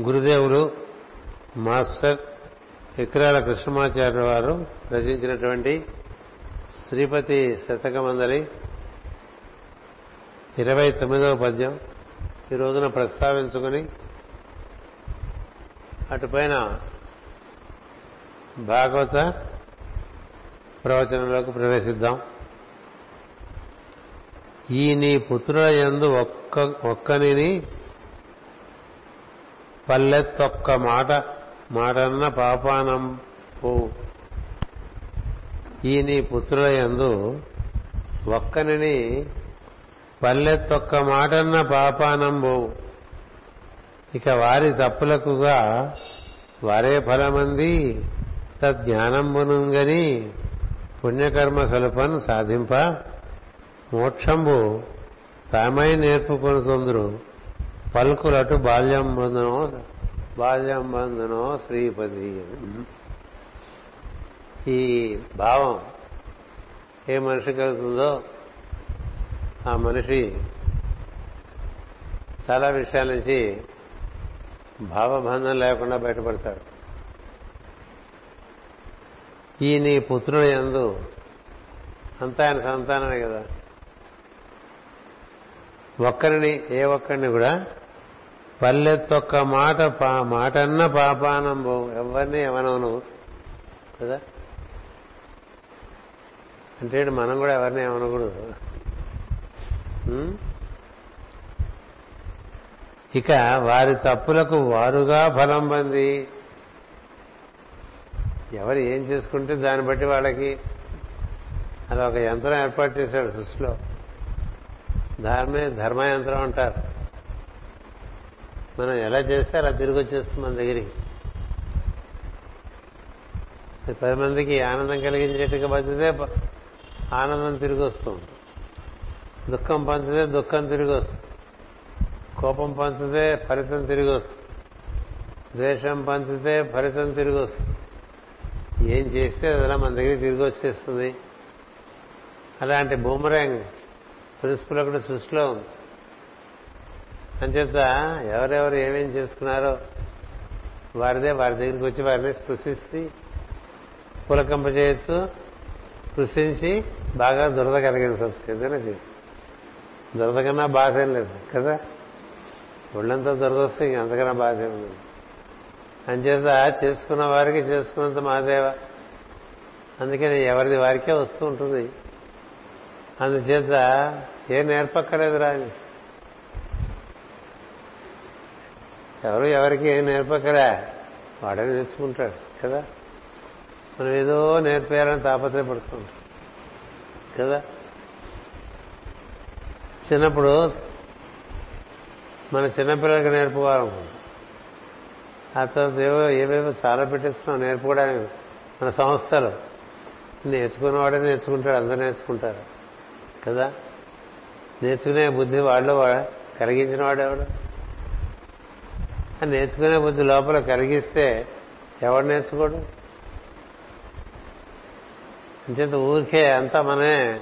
గురుదేవులు మాస్టర్ విక్రాల కృష్ణమాచార్య వారు రచించినటువంటి శ్రీపతి శతకమందలి ఇరవై తొమ్మిదవ పద్యం. ఈ రోజున ప్రస్తావించుకుని అటుపైన భాగవత ప్రవచనంలోకి ప్రవేశిద్దాం. ఈ నీ పుత్రుల యందు ఒక్క ఒక్కనిని పల్లెత్తొక్క మాట మాటన్న పాపానం పో. ఈ నీ పుత్రుల యందు ఒక్కనిని పల్లెత్తొక్క మాటన్న పాపానం పోవు ఇక వారి తప్పులకుగా వారే ఫలమంది తజ్ఞానంబునుంగని పుణ్యకర్మ సులభను సాధింప మోక్షంబు తామై నేర్పుకొనుతుందరు పలుకులటు బాల్యం బంధనో బాల్యం బంధనో శ్రీపతి ఈ భావం ఏ మనిషి కలుగుతుందో ఆ మనిషి చాలా విషయాల నుంచి భావబంధం లేకుండా బయటపడతాడు. ఈ నీ పుత్రుడు ఎందు అంతా ఆయన సంతానమే కదా. ఒక్కరిని ఏ ఒక్కరిని కూడా పల్లెత్తొక్క మాట పా మాటన్న పాపానం పోవు ఎవరిని ఏమనవును? కదా? అంటే మనం కూడా ఎవరిని ఏమనకూడదు. ఇక వారి తప్పులకు వారుగా ఫలం పొంది ఎవరు ఏం చేసుకుంటే దాన్ని బట్టి వాళ్ళకి అది ఒక యంత్రం ఏర్పాటు చేశాడు సృష్టిలో. ధర్మే ధర్మయంత్రం అంటారు. మనం ఎలా చేస్తే అలా తిరిగి వచ్చేస్తుంది మన దగ్గరికి. పది మందికి ఆనందం కలిగించేట్టుగా బతితే ఆనందం తిరిగి వస్తుంది. దుఃఖం పంచితే దుఃఖం తిరిగి వస్తుంది. కోపం పంచితే ఫలితం తిరిగి వస్తుంది. ద్వేషం పంచితే ఫలితం తిరిగి వస్తుంది. ఏం చేస్తే అదలా మన దగ్గర తిరిగి వచ్చేస్తుంది? అలాంటి బూమరాంగ్ ప్రిన్సిపల్ ఒకటి సృష్టిలో ఉంది. అంచేత ఎవరెవరు ఏమేం చేసుకున్నారో వారిదే వారి దగ్గరికి వచ్చి వారిని స్పృశిస్తే పులకంపజేస్తూ స్పృశించి బాగా దురద కలిగించవచ్చు ఏదైనా చేసి. దురద కన్నా బాధ ఏం లేదు కదా? ఒళ్ళంతా దురద వస్తే ఇంక అంతకన్నా బాధ ఏం లేదు. అంచేత చేసుకున్న వారికి చేసుకున్నంత మాదేవ అందుకని ఎవరిది వారికే వస్తూ ఉంటుంది. అందుచేత ఏ నేర్పక్కలేదు రాని ఎవరు ఎవరికి ఏం నేర్పక్కరా? వాడే నేర్చుకుంటాడు కదా? మనం ఏదో నేర్పేయాలని తాపత్రయపడుతుంటాం కదా? చిన్నప్పుడు మన చిన్నపిల్లలకి నేర్పుకోవాలనుకుంటాం. ఆ తర్వాత ఏవో ఏవేవో చాలా పెట్టేసుకున్నాం నేర్పుకోవడానికి మన సంస్థలు. నేర్చుకున్నవాడే నేర్చుకుంటాడు అందరూ నేర్చుకుంటారు. కదా? నేర్చుకునే బుద్ధి వాళ్ళు కలిగించిన వాడెవడు నేర్చుకునే బుద్ధి లోపల కలిగిస్తే ఎవడు నేర్చుకోడు? అంచేత ఊరికే అంతా మనమే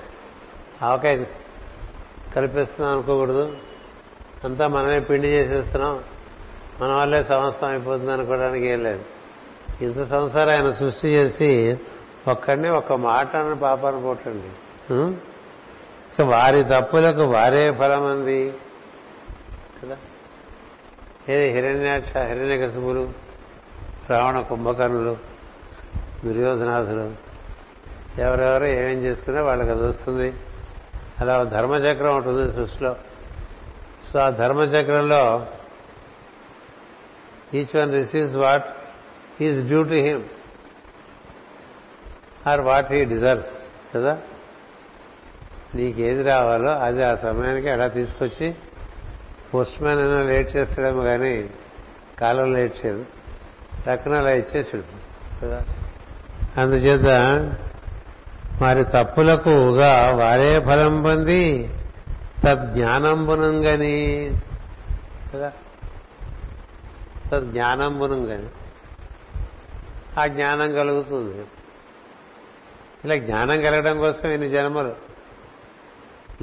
ఆవకాయ కల్పిస్తున్నాం అనుకోకూడదు. అంతా మనమే పిండి చేసేస్తున్నాం. మన వల్లే సంవత్సరం అయిపోతుంది అనుకోవడానికి ఏం లేదు. ఇంత సంవత్సరం ఆయన సృష్టి చేసి ఒక్కడిని ఒక్క మాట అని పాపాన్ని పోటండి. వారి తప్పులకు వారే ఫలమంది. కదా? ఏది హిరణ్యాక్ష హిరణ్యకశువులు రావణ కుంభకర్ణులు దుర్యోధనాథులు ఎవరెవరు ఏమేం చేసుకున్నా వాళ్ళకి అది వస్తుంది. అలా ధర్మచక్రం ఉంటుంది సృష్టిలో. సో ఆ ధర్మచక్రంలో each one receives what is due to him or what he deserves కదా? నీకేది రావాలో అది ఆ సమయానికి అలా తీసుకొచ్చి పోస్ట్ మ్యాన్ అయినా లేట్ చేస్తాడేమో కానీ కాలం లేట్ చేయదు. టక్కున అలా ఇచ్చేసాడు. కదా? అందుచేత వారి తప్పులకుగా వారే ఫలం పొంది తద్జ్ఞానంబునంగని. కదా? తద్జ్ఞానంబునంగని. ఆ జ్ఞానం కలుగుతుంది. ఇలా జ్ఞానం కలగడం కోసం ఇన్ని జన్మలు.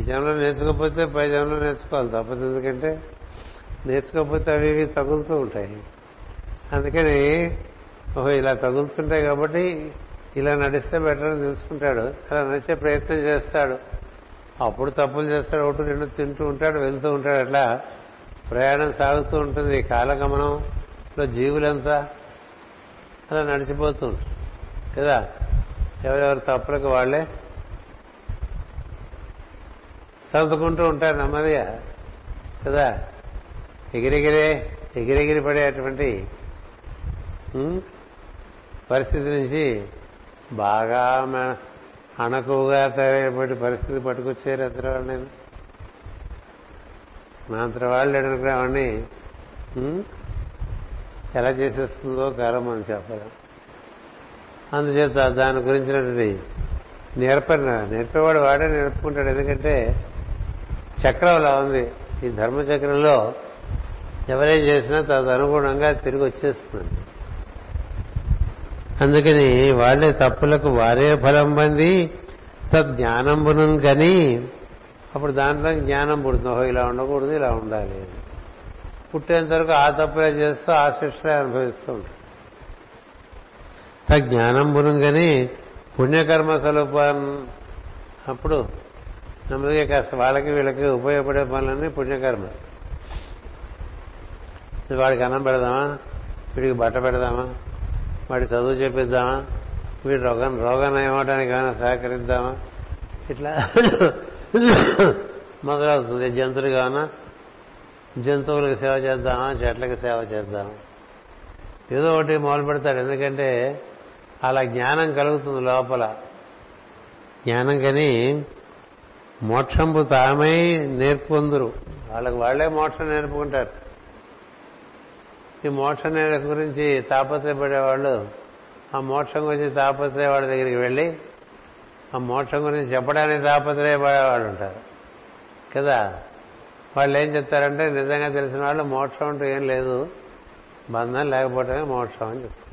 ఈ జన్మలో నేర్చుకోకపోతే పై జన్మలో నేర్చుకోవాలి తప్పదు. ఎందుకంటే నేర్చుకోకపోతే అవి ఇవి తగులుతూ ఉంటాయి. అందుకని ఓహో ఇలా తగులుతుంటాయి కాబట్టి ఇలా నడిస్తే బెటర్ అని తెలుసుకుంటాడు. అలా నడిచే ప్రయత్నం చేస్తాడు. అప్పుడు తప్పులు చేస్తాడు ఒకటి రెండు తింటూ ఉంటాడు వెళ్తూ ఉంటాడు. అట్లా ప్రయాణం సాగుతూ ఉంటుంది. కాలగమనంలో జీవులంతా అలా నడిచిపోతూ ఉంటుంది కదా? ఎవరెవరు తప్పులకు వాళ్ళే సర్దుకుంటూ ఉంటారు నెమ్మదిగా కదా? ఎగిరెగిరే ఎగిరెగిరి పడేటువంటి పరిస్థితి నుంచి బాగా మ- అణకువగా తయారైనటువంటి పరిస్థితి పట్టుకొచ్చారు అంతర నేను. నా అంతర వాళ్ళు అనుకునేవాడిని ఎలా చేసేస్తుందో కాలం మనం చెప్పలేం. అందుచేత దాని గురించినటువంటి నేర్ప నేర్పేవాడు వాడే నేర్పుకుంటాడు. ఎందుకంటే చక్రం అలా ఉంది. ఈ ధర్మచక్రంలో ఎవరేం చేసినా తదనుగుణంగా తిరిగి వచ్చేస్తుంది. అందుకని వాళ్ళే తప్పులకు వారే ఫలం పొంది తద్జ్ఞానంబును కని అప్పుడు దాంట్లో జ్ఞానం పుడుతుంది. ఓహో ఇలా ఉండకూడదు ఇలా ఉండాలి పుట్టేంత వరకు ఆ తప్పులే చేస్తూ ఆ శిక్షలే అనుభవిస్తూ ఉంటారు. తజ్ఞానంబును కానీ పుణ్యకర్మ స్వరూపం అప్పుడు నెమ్మదిగా కాస్త వాళ్ళకి వీళ్ళకి ఉపయోగపడే పనులన్నీ పుణ్యకర్మ. వాడికి అన్నం పెడదామా? వీడికి బట్ట పెడదామా? వాడి చదువు చెప్పిద్దామా? వీడి రోగం రోగం ఏమవడానికి ఏమైనా సహకరిద్దామా? ఇట్లా మొదలవుతుంది. జంతువులు కావున జంతువులకు సేవ చేద్దామా? చెట్లకు సేవ చేద్దామా? ఏదో ఒకటి మొదలు పెడతాడు. ఎందుకంటే అలా జ్ఞానం కలుగుతుంది లోపల. జ్ఞానం కానీ మోక్షంపు తామై నేర్పొందురు వాళ్ళకి వాళ్ళే మోక్షం నేర్పుకుంటారు. ఈ మోక్షం నేల గురించి తాపత్రయపడేవాళ్ళు ఆ మోక్షం గురించి తాపత్రయవాడి దగ్గరికి వెళ్ళి ఆ మోక్షం గురించి చెప్పడానికి తాపత్రయపడేవాళ్ళు ఉంటారు. కదా? వాళ్ళు ఏం చెప్తారంటే నిజంగా తెలిసిన వాళ్ళు మోక్షం అంటూ ఏం లేదు. బంధం లేకపోవటమే మోక్షం అని చెప్తారు.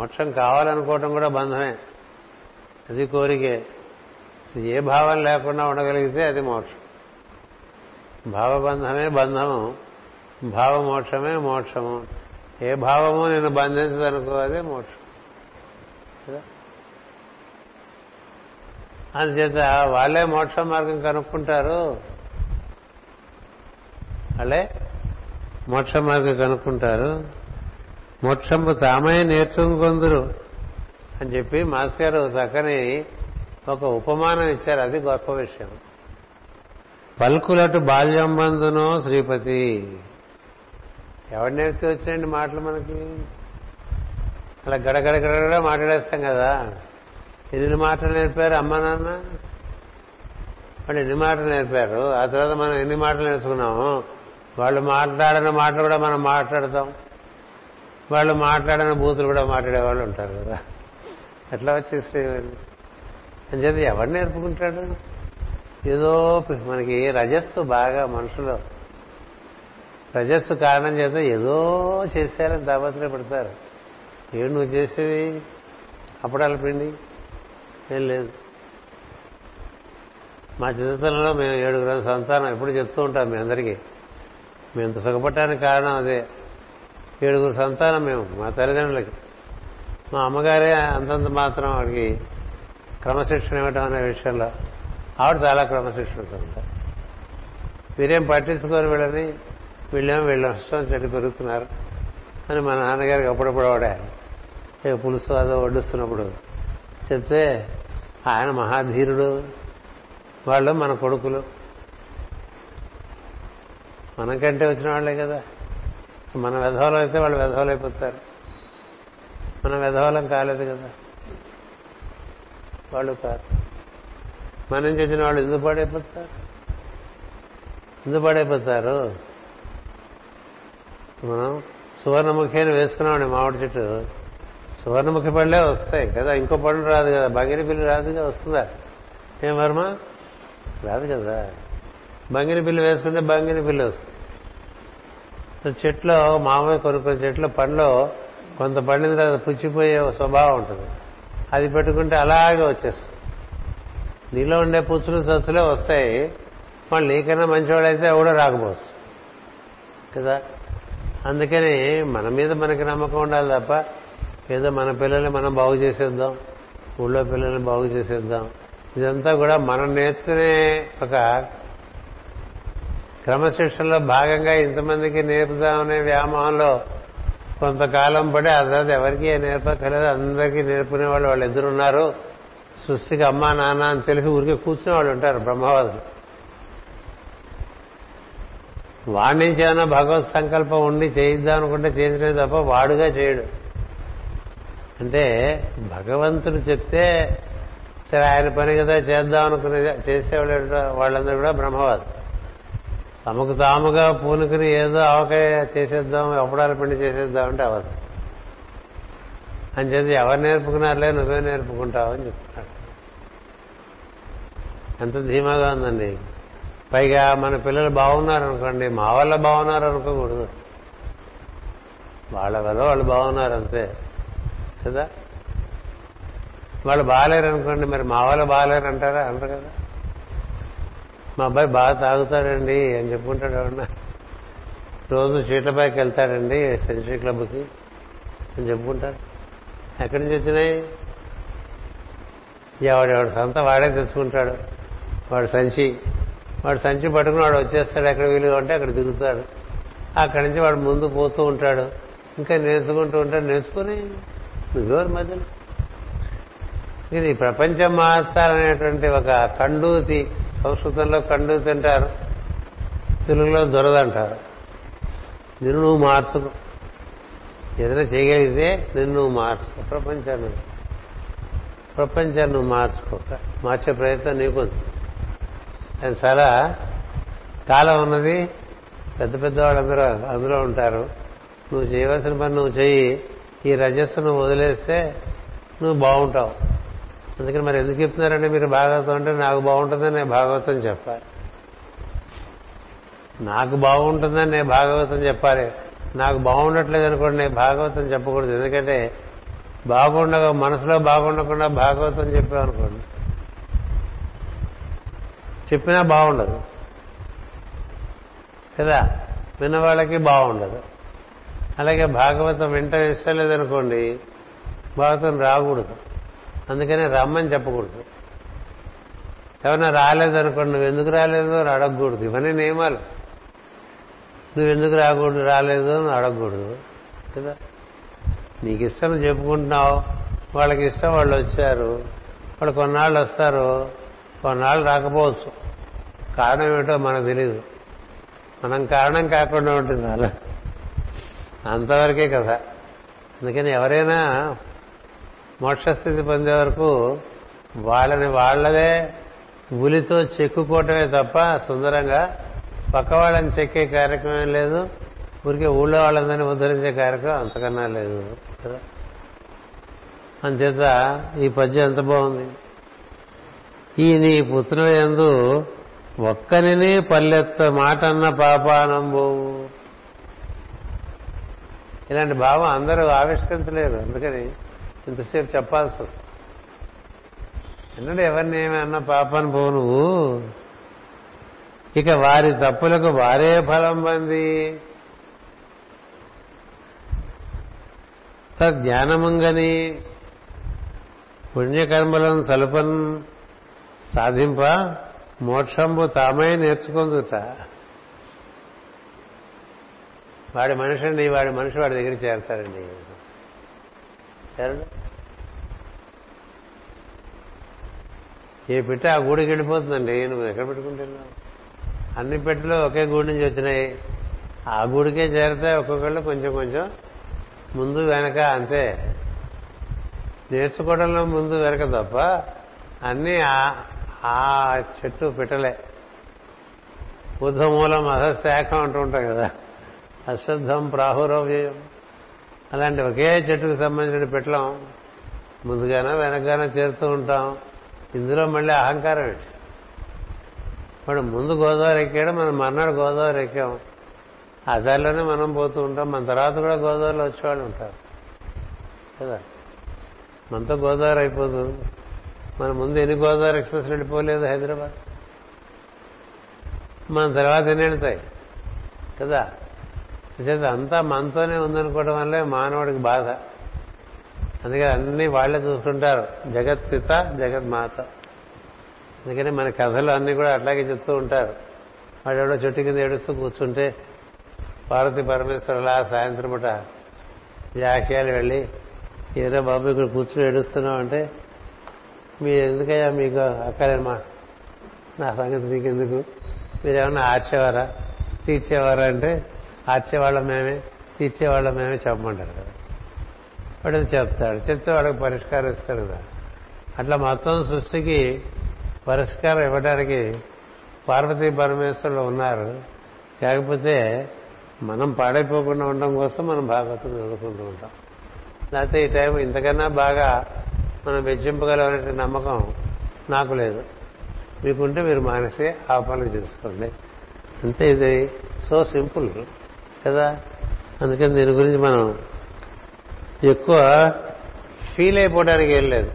మోక్షం కావాలనుకోవటం కూడా బంధమే. అది కోరికే. ఏ భావం లేకుండా ఉండగలిగితే అది మోక్షం. భావబంధమే బంధము. భావమోక్షమే మోక్షము. ఏ భావము నేను బంధించదనుకో అదే మోక్షం. కదా? అందుచేత వాళ్ళే మోక్ష మార్గం కనుక్కుంటారు. వాళ్ళే మోక్ష మార్గం కనుక్కుంటారు. మోక్షము తామే నేర్చుకుందరు అని చెప్పి మాస్ గారు చక్కని ఒక ఉపమానం ఇచ్చారు అది గొప్ప విషయం. పలుకులటు బాల్యం బంధునో శ్రీపతి. ఎవరు నేర్పి వచ్చినండి మాటలు మనకి? అలా గడగడ గడగడ మాట్లాడేస్తాం కదా. ఎన్ని మాటలు నేర్పారు అమ్మ నాన్న? వాళ్ళు ఎన్ని మాటలు నేర్పారు? ఆ తర్వాత మనం ఎన్ని మాటలు నేర్చుకున్నాము? వాళ్ళు మాట్లాడిన మాటలు కూడా మనం మాట్లాడతాం. వాళ్ళు మాట్లాడిన బూతులు కూడా మాట్లాడే వాళ్ళు ఉంటారు కదా. ఎట్లా వచ్చేసి అంచేది ఎవడు నేర్పుకుంటాడు? ఏదో మనకి రజస్సు బాగా మనుషులు. రజస్సు కారణం చేత ఏదో చేశారని తాపత్రయ పెడతారు. ఏడు నువ్వు చేసేది? అప్పడాల పిండి? ఏం లేదు. మా చిన్నతనంలో మేము ఏడుగురు సంతానం. ఎప్పుడు చెప్తూ ఉంటాం మీ అందరికీ. మేము ఇంత సుఖపడటానికి కారణం అదే. ఏడుగురు సంతానం మేము మా తల్లిదండ్రులకి. మా అమ్మగారే అంతంత మాత్రం వాడికి క్రమశిక్షణ ఇవ్వటం అనే విషయంలో ఆవిడ చాలా క్రమశిక్షణతో ఉంటారు. మీరేం పట్టించుకోరు వీళ్ళని వీళ్ళేమో వీళ్ళ ఇష్టం చెట్టు పెరుగుతున్నారు అని మా నాన్నగారికి అప్పుడప్పుడు ఆవిడ పులుసు అదో వడ్డుస్తున్నప్పుడు చెప్తే ఆయన మహాధీరుడు వాళ్ళు మన కొడుకులు. మనకంటే వచ్చిన వాళ్ళే కదా. మన వెధవలం అయితే వాళ్ళు వెధవలైపోతారు. అయిపోతారు మన వెధవలం కాలేదు కదా. వాళ్ళు కాదు. మనం చేసిన వాళ్ళు ఎందుకు పాడైపోతారు? ఎందుకు పాడైపోతారు? మనం సువర్ణముఖిని వేసుకున్నామండి మామిడి చెట్టు. సువర్ణముఖి పళ్ళే వస్తాయి కదా ఇంకో పళ్ళు రాదు కదా బంగిరి పిల్లి రాదుగా వస్తుందా? ఏం వర్మ? రాదు కదా. బంగిరి పిల్లి వేసుకుంటే బంగిరి పిల్లి వస్తుంది. చెట్లో మామూలు కొన్ని కొన్ని చెట్ల పండ్లో కొంత పండిన తర్వాత పుచ్చిపోయే స్వభావం ఉంటుంది. అది పెట్టుకుంటే అలాగే వచ్చేస్తుంది. నీలో ఉండే పుచ్చులు సచ్చులే వస్తాయి. మళ్ళీ నీకన్నా మంచివాడైతే ఎవడో రాకపోవచ్చు. కదా? అందుకని మన మీద మనకి నమ్మకం ఉండాలి తప్ప ఏదో మన పిల్లల్ని మనం బాగు చేసేద్దాం ఊళ్ళో పిల్లల్ని బాగు చేసేద్దాం. ఇదంతా కూడా మనం నేర్చుకునే ఒక క్రమశిక్షణలో భాగంగా ఇంతమందికి నేర్పుదామనే వ్యామోహంలో కొంతకాలం పడి ఆ తర్వాత ఎవరికీ నేర్పక్కర్లేదు అందరికీ నేర్పుకునే వాళ్ళు వాళ్ళు ఎదురున్నారు. సృష్టికి అమ్మా నాన్న అని తెలిసి ఊరికే కూర్చునే వాళ్ళు ఉంటారు బ్రహ్మవాదులు. వాడి నుంచి ఏమైనా భగవత్ సంకల్పం ఉండి చేయిద్దాం అనుకుంటే చేసినే తప్ప వాడుగా చేయడు. అంటే భగవంతుడు చెప్తే సరే ఆయన పని కదా చేద్దాం అనుకునే చేసేవాళ్ళు వాళ్ళందరూ కూడా బ్రహ్మవాదులు. తమకు తాముగా పూనుకుని ఏదో అవకాయ చేసేద్దాం అప్పుడాల పిండి చేసేద్దాం అంటే అవదు అని చెప్పి ఎవరు నేర్పుకున్నారులే నువ్వే నేర్పుకుంటావు అని చెప్తున్నాడు. ఎంత ధీమాగా ఉందండి. పైగా మన పిల్లలు బాగున్నారు అనుకోండి మా వల్ల బాగున్నారు అనుకోకూడదు వాళ్ళ వల్ల వాళ్ళు బాగున్నారు అంతే కదా? వాళ్ళు బాగాలేరు అనుకోండి మరి మా వాళ్ళు బాగాలేరు అంటారా అంటారు కదా. మా అబ్బాయి బాగా తాగుతాడండి అని చెప్పుకుంటాడు ఎవరన్నా. రోజు చీట్లపైకి వెళ్తాడండి సెంచరీ క్లబ్కి అని చెప్పుకుంటారు. ఎక్కడి నుంచి వచ్చినాయి? ఎవడెవడు సొంత వాడే తెచ్చుకుంటాడు. వాడు సంచి. వాడు సంచి పట్టుకుని వాడు వచ్చేస్తాడు ఎక్కడ వీలుగా ఉంటే అక్కడ దిగుతాడు. అక్కడి నుంచి వాడు ముందు పోతూ ఉంటాడు. ఇంకా నేర్చుకుంటూ ఉంటాడు. నేర్చుకుని నువ్వెవరి మధ్యలో? ఇది ప్రపంచం మార్చాలనేటువంటి ఒక కండూతి సంస్కృతంలో కండు తింటారు. తెలుగులో దొరదంటారు. నిన్ను నువ్వు మార్చుకు. ఏదైనా చేయగలిగితే నిన్ను నువ్వు మార్చుకో. ప్రపంచాన్ని ప్రపంచాన్ని నువ్వు మార్చుకో. మార్చే ప్రయత్నం నీకు అది చాలా కాలం ఉన్నది. పెద్ద పెద్ద వాళ్ళందరూ అందులో ఉంటారు. నువ్వు చేయవలసిన పని నువ్వు చెయ్యి. ఈ రజస్సు నువ్వు వదిలేస్తే నువ్వు బాగుంటావు. అందుకని మరి ఎందుకు చెప్తున్నారంటే మీరు భాగవతం అంటే నాకు బాగుంటుందని నేను భాగవతం చెప్పాలి. నాకు బాగుంటుందని నేను భాగవతం చెప్పాలి. నాకు బాగుండట్లేదు అనుకోండి నేను భాగవతం చెప్పకూడదు. ఎందుకంటే బాగుండగా మనసులో బాగుండకుండా భాగవతం చెప్పామనుకోండి చెప్పినా బాగుండదు. కదా? విన్నవాళ్ళకి బాగుండదు. అలాగే భాగవతం వెంట ఇస్తలేదనుకోండి భాగవతం రాకూడదు. అందుకనే రమ్మని చెప్పకూడదు. ఎవరన్నా రాలేదనుకోండి నువ్వు ఎందుకు రాలేదు అని అడగకూడదు. ఇవన్నీ నియమాలు. నువ్వు ఎందుకు రాకూడదు రాలేదు అని అడగకూడదు. కదా? నీకు ఇష్టం చెప్పుకుంటున్నావు. వాళ్ళకి ఇష్టం వాళ్ళు వచ్చారు. వాళ్ళు కొన్నాళ్ళు వస్తారు. కొన్నాళ్ళు రాకపోవచ్చు. కారణం ఏమిటో మనకు తెలియదు మనం కారణం కాకుండా ఉంటుంది అలా. అంతవరకే కదా. అందుకని ఎవరైనా మోక్షస్థితి పొందే వరకు వాళ్ళని వాళ్ళదే ఉలితో చెక్కుకోవటమే తప్ప సుందరంగా పక్క వాళ్ళని చెక్కే కార్యక్రమం లేదు. ఊరికే ఊళ్ళో వాళ్ళందరినీ ఉద్ధరించే కార్యక్రమం అంతకన్నా లేదు. కదా? అంచేత ఈ పద్యం ఎంత బాగుంది. ఈ నీ పుత్రుల ఎందు ఒక్కరిని పల్లెత్త మాట అన్న పాపానంబు. ఇలాంటి భావం అందరూ ఆవిష్కరించలేరు. అందుకని ఇంతసేపు చెప్పాల్సి వస్తుంది. ఎందుకంటే ఎవరిని ఏమన్నా పాపను పోను నువ్వు? ఇక వారి తప్పులకు వారే ఫలం పొంది. తజ్ఞానముంగని పుణ్యకర్మలను సలుపన్ సాధింప మోక్షంబు తామే నేర్చుకుందుట. వాడి మనిషి అండి వాడి మనిషి వాడి దగ్గర చేరతారండి చేరండి ఏ పిట్ట ఆ గూడికి వెళ్ళిపోతుందండి. నువ్వు ఎక్కడ పెట్టుకుంటున్నావు అన్ని పెట్టెలు ఒకే గూడి నుంచి వచ్చినాయి. ఆ గూడికే చేరితే ఒక్కొక్కళ్ళు కొంచెం కొంచెం. ముందు వెనక అంతే. నేర్చుకోవడంలో ముందు వెనక తప్ప అన్నీ ఆ చెట్టు పెట్టలే. బుద్ధమూలం అధశాఖం అంటూ ఉంటాం కదా. అశ్వద్ధం ప్రాహురవ్యయం. అలాంటి ఒకే చెట్టుకు సంబంధించిన పెట్టలం ముందుగానో వెనకగానో చేరుతూ ఉంటాం. ఇందులో మళ్ళీ అహంకారం ఏంటి? వాడు ముందు గోదావరి ఎక్కాడు మనం మర్నాడు గోదావరి ఎక్కాం. ఆ దారిలోనే మనం పోతూ ఉంటాం. మన తర్వాత కూడా గోదావరిలో వచ్చేవాళ్ళు ఉంటారు. కదా? మనతో గోదావరి అయిపోతుంది మన ముందు ఎన్ని గోదావరి ఎక్స్ప్రెస్ వెళ్ళిపోలేదు హైదరాబాద్? మన తర్వాత ఎన్ని వెళ్తాయి? కదా? చేత అంతా మనతోనే ఉందనుకోవడం వల్లే మానవుడికి బాధ. అందుకే అన్ని వాళ్ళే చూసుకుంటారు జగత్పిత జగన్మాత అందుకని మన కథలు అన్ని కూడా అట్లాగే చెప్తూ ఉంటారు. వాడెవడో చెట్టు కింద ఏడుస్తూ కూర్చుంటే పార్వతి పరమేశ్వరులా సాయంత్రం పూట వ్యాఖ్యాలు వెళ్ళి ఏదో బాబు ఇక్కడ కూర్చుని ఏడుస్తున్నావు అంటే మీరు ఎందుకయ్యా మీకు అక్కలేమా నా సంగతి నీకెందుకు? మీరేమన్నా ఆర్చేవారా? తీర్చేవారా? అంటే ఆర్చేవాళ్ళం మేమే తీర్చేవాళ్ళం మేమే చెప్పమంటారు కదా. వాడు చెప్తాడు. చెప్తే వాడికి పరిష్కారం ఇస్తాడు కదా. అట్లా మొత్తం సృష్టికి పరిష్కారం ఇవ్వడానికి పార్వతీ పరమేశ్వరులు ఉన్నారు. కాకపోతే మనం పాడైపోకుండా ఉండడం కోసం మనం భాగవతం చదువుకుంటూ ఉంటాం. లేకపోతే ఈ టైం ఇంతకన్నా బాగా మనం వెచ్చింపగలమనే నమ్మకం నాకు లేదు. మీకుంటే మీరు మానేసి ఆ పనులు చేసుకోండి. అంతే ఇది. So simple. కదా? అందుకని దీని గురించి మనం ఎక్కువ ఫీల్ అయిపోవడానికి ఏం లేదు.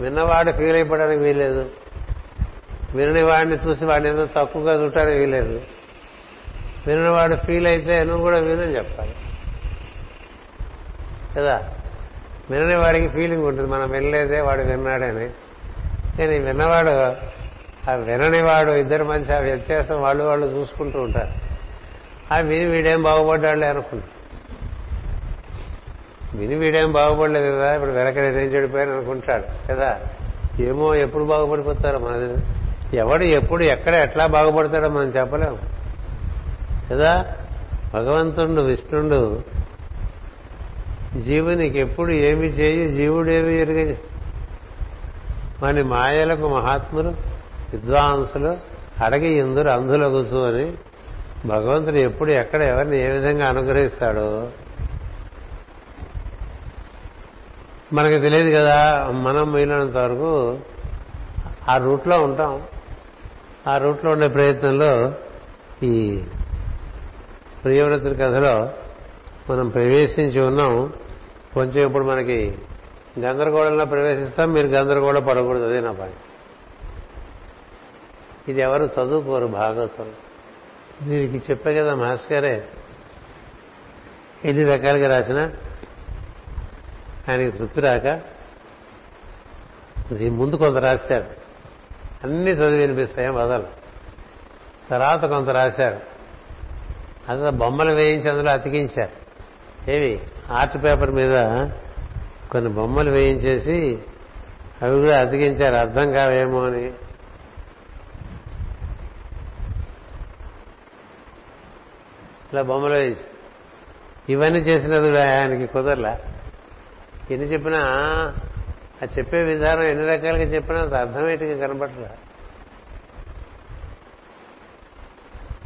విన్నవాడు ఫీల్ అయిపోవడానికి వీలేదు వినని వాడిని చూసి వాడిని ఏదో తక్కువగా చూడటానికి వీలేదు వినవాడు ఫీల్ అయితే నువ్వు కూడా వినని చెప్పాలి. కదా? వినని వాడికి ఫీలింగ్ ఉంటుంది. మనం వినలేదే వాడు విన్నాడని. కానీ విన్నవాడు ఆ వినని వాడు ఇద్దరి మధ్య ఆ వ్యత్యాసం వాళ్ళు వాళ్ళు చూసుకుంటూ ఉంటారు. ఆ విని వీడేం బాగుపడ్డాడులే అనుకున్నా. విని వీడేం బాగుపడలేదు కదా ఇప్పుడు వెనక నేనేం చెడిపోయాను అనుకుంటాడు కదా? ఏమో ఎప్పుడు బాగుపడిపోతారో మనది ఎవడు ఎప్పుడు ఎక్కడ ఎట్లా బాగుపడతాడో మనం చెప్పలేము. కదా? భగవంతుడు విష్ణుడు జీవునికి ఎప్పుడు ఏమి చేయి జీవుడేమి ఎరుగ మన మాయలకు మహాత్ములు విద్వాంసులు అడగి ఇందురు అందులగుసు అని భగవంతుడు ఎప్పుడు ఎక్కడ ఎవరిని ఏ విధంగా అనుగ్రహిస్తాడో? మనకి తెలియదు కదా మనం వీలైనంత వరకు ఆ రూట్లో ఉంటాం. ఆ రూట్లో ఉండే ప్రయత్నంలో ఈ ప్రియవ్రతుడి కథలో మనం ప్రవేశించి ఉన్నాం. కొంచెం ఇప్పుడు మనకి గందరగోళంలో ప్రవేశిస్తాం మీరు గందరగోళ పడకూడదు అదే నా పని ఇది ఎవరు చదువుకోరు భాగవతం దీనికి చెప్పే కదా మాస్ గారే. ఎన్ని రకాలుగా రాసిన ఆయనకి తృప్తి రాక ముందు కొంత రాశారు. అన్ని చదివి వినిపిస్తాయి వదలు తర్వాత కొంత రాశారు. అదే బొమ్మలు వేయించి అందులో అతికించారు. ఏవి? ఆర్ట్ పేపర్ మీద కొన్ని బొమ్మలు వేయించేసి అవి కూడా అతికించారు. అర్థం కావేమో అని ఇలా బొమ్మలు వేసి ఇవన్నీ చేసినది ఆయనకి కుదరలా. ఎన్ని చెప్పినా ఆ చెప్పే విధానం ఎన్ని రకాలుగా చెప్పినా అది అర్థమేటిగా కనబడరా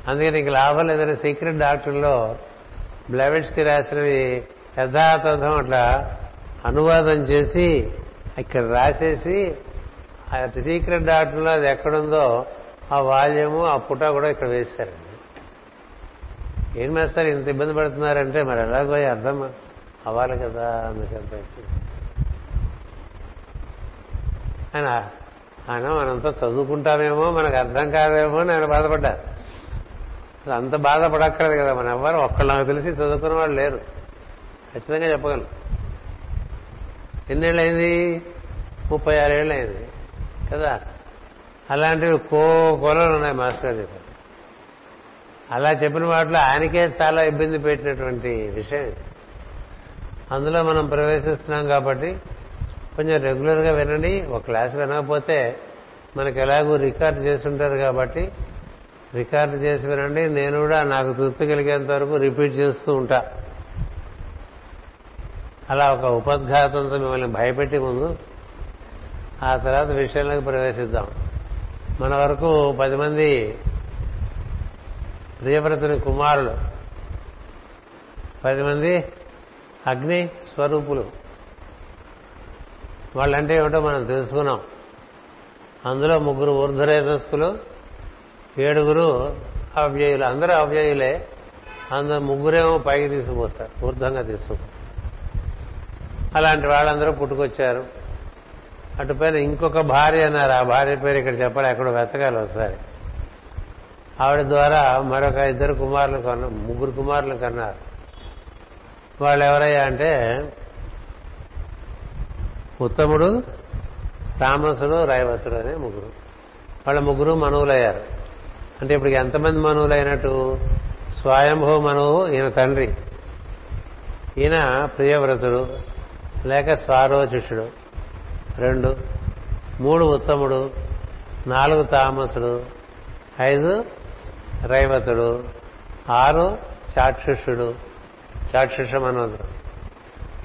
అందుకని నీకు లాభం లేదని సీక్రెట్ డాక్టర్లో బ్లవెట్స్కి రాసినవి యథాతథం అట్లా అనువాదం చేసి ఇక్కడ రాసేసి ఆ సీక్రెట్ డాక్టర్లో అది ఎక్కడుందో ఆ వాల్యము ఆ పుట కూడా ఇక్కడ వేశారండి. ఏం వేస్తారు ఇంత ఇబ్బంది పడుతున్నారంటే మరి ఎలాగో అర్థం అవ్వాలి కదా అందుకంత ఆయన ఆయన మనంతా చదువుకుంటామేమో మనకు అర్థం కాదేమో అని ఆయన బాధపడ్డారు. అంత బాధపడక్కర్లేదు కదా మన ఎవ్వరు ఒక్కళ్ళు నాకు తెలిసి చదువుకున్న వాళ్ళు లేరు. ఖచ్చితంగా చెప్పగలను ఎన్నేళ్ళైంది ముప్పై ఆరేళ్ళు అయింది కదా? అలాంటివి కో కొలలు ఉన్నాయి మాస్టర్ చెప్పారు అలా చెప్పిన వాటిలో ఆయనకే చాలా ఇబ్బంది పెట్టినటువంటి విషయం అందులో మనం ప్రవేశిస్తున్నాం కాబట్టి కొంచెం రెగ్యులర్గా వినండి. ఒక క్లాస్ వినకపోతే మనకు ఎలాగూ రికార్డు చేస్తుంటారు కాబట్టి రికార్డు చేసి వినండి. నేను కూడా నాకు తృప్తి కలిగేంత వరకు రిపీట్ చేస్తూ ఉంటా. అలా ఒక ఉపద్ఘాతంతో మిమ్మల్ని భయపెట్టి ముందు ఆ తర్వాత విషయంలోకి ప్రవేశిద్దాం. మన వరకు పది మంది ప్రియవ్రతుని కుమారులు. పది మంది అగ్ని స్వరూపులు. వాళ్ళంటే ఏమిటో మనం తెలుసుకున్నాం. అందులో ముగ్గురు ఊర్ధ్వరేతస్కులు ఏడుగురు అవ్యయులు. అందరూ అవ్యయులే. అందరు ముగ్గురేమో పైకి తీసుకుపోతారు ఊర్ధ్వంగా తీసుకుపోతారు. అలాంటి వాళ్ళందరూ పుట్టుకొచ్చారు. అటుపైన ఇంకొక భార్య అన్నారు. ఆ భార్య పేరు ఇక్కడ చెప్పాలి అక్కడ వెతకాలి ఒకసారి. ఆవిడ ద్వారా మరొక ఇద్దరు కుమారులు కన్నా ముగ్గురు కుమారులు కన్నారు. వాళ్ళు ఎవరయ్యా అంటే ఉత్తముడు తామసుడు రైవతుడు అనే ముగ్గురు. వాళ్ళ ముగ్గురు మనువులయ్యారు. అంటే ఇప్పుడు ఎంతమంది మనువులైనట్టు? స్వయంభూ మనువు ఈయన తండ్రి. ఈయన ప్రియవ్రతుడు లేక స్వారోచిషుడు రెండు. మూడు ఉత్తముడు నాలుగు తామసుడు ఐదు రైవతుడు ఆరు చాక్షుషుడు. చాక్షుషం మనోదరు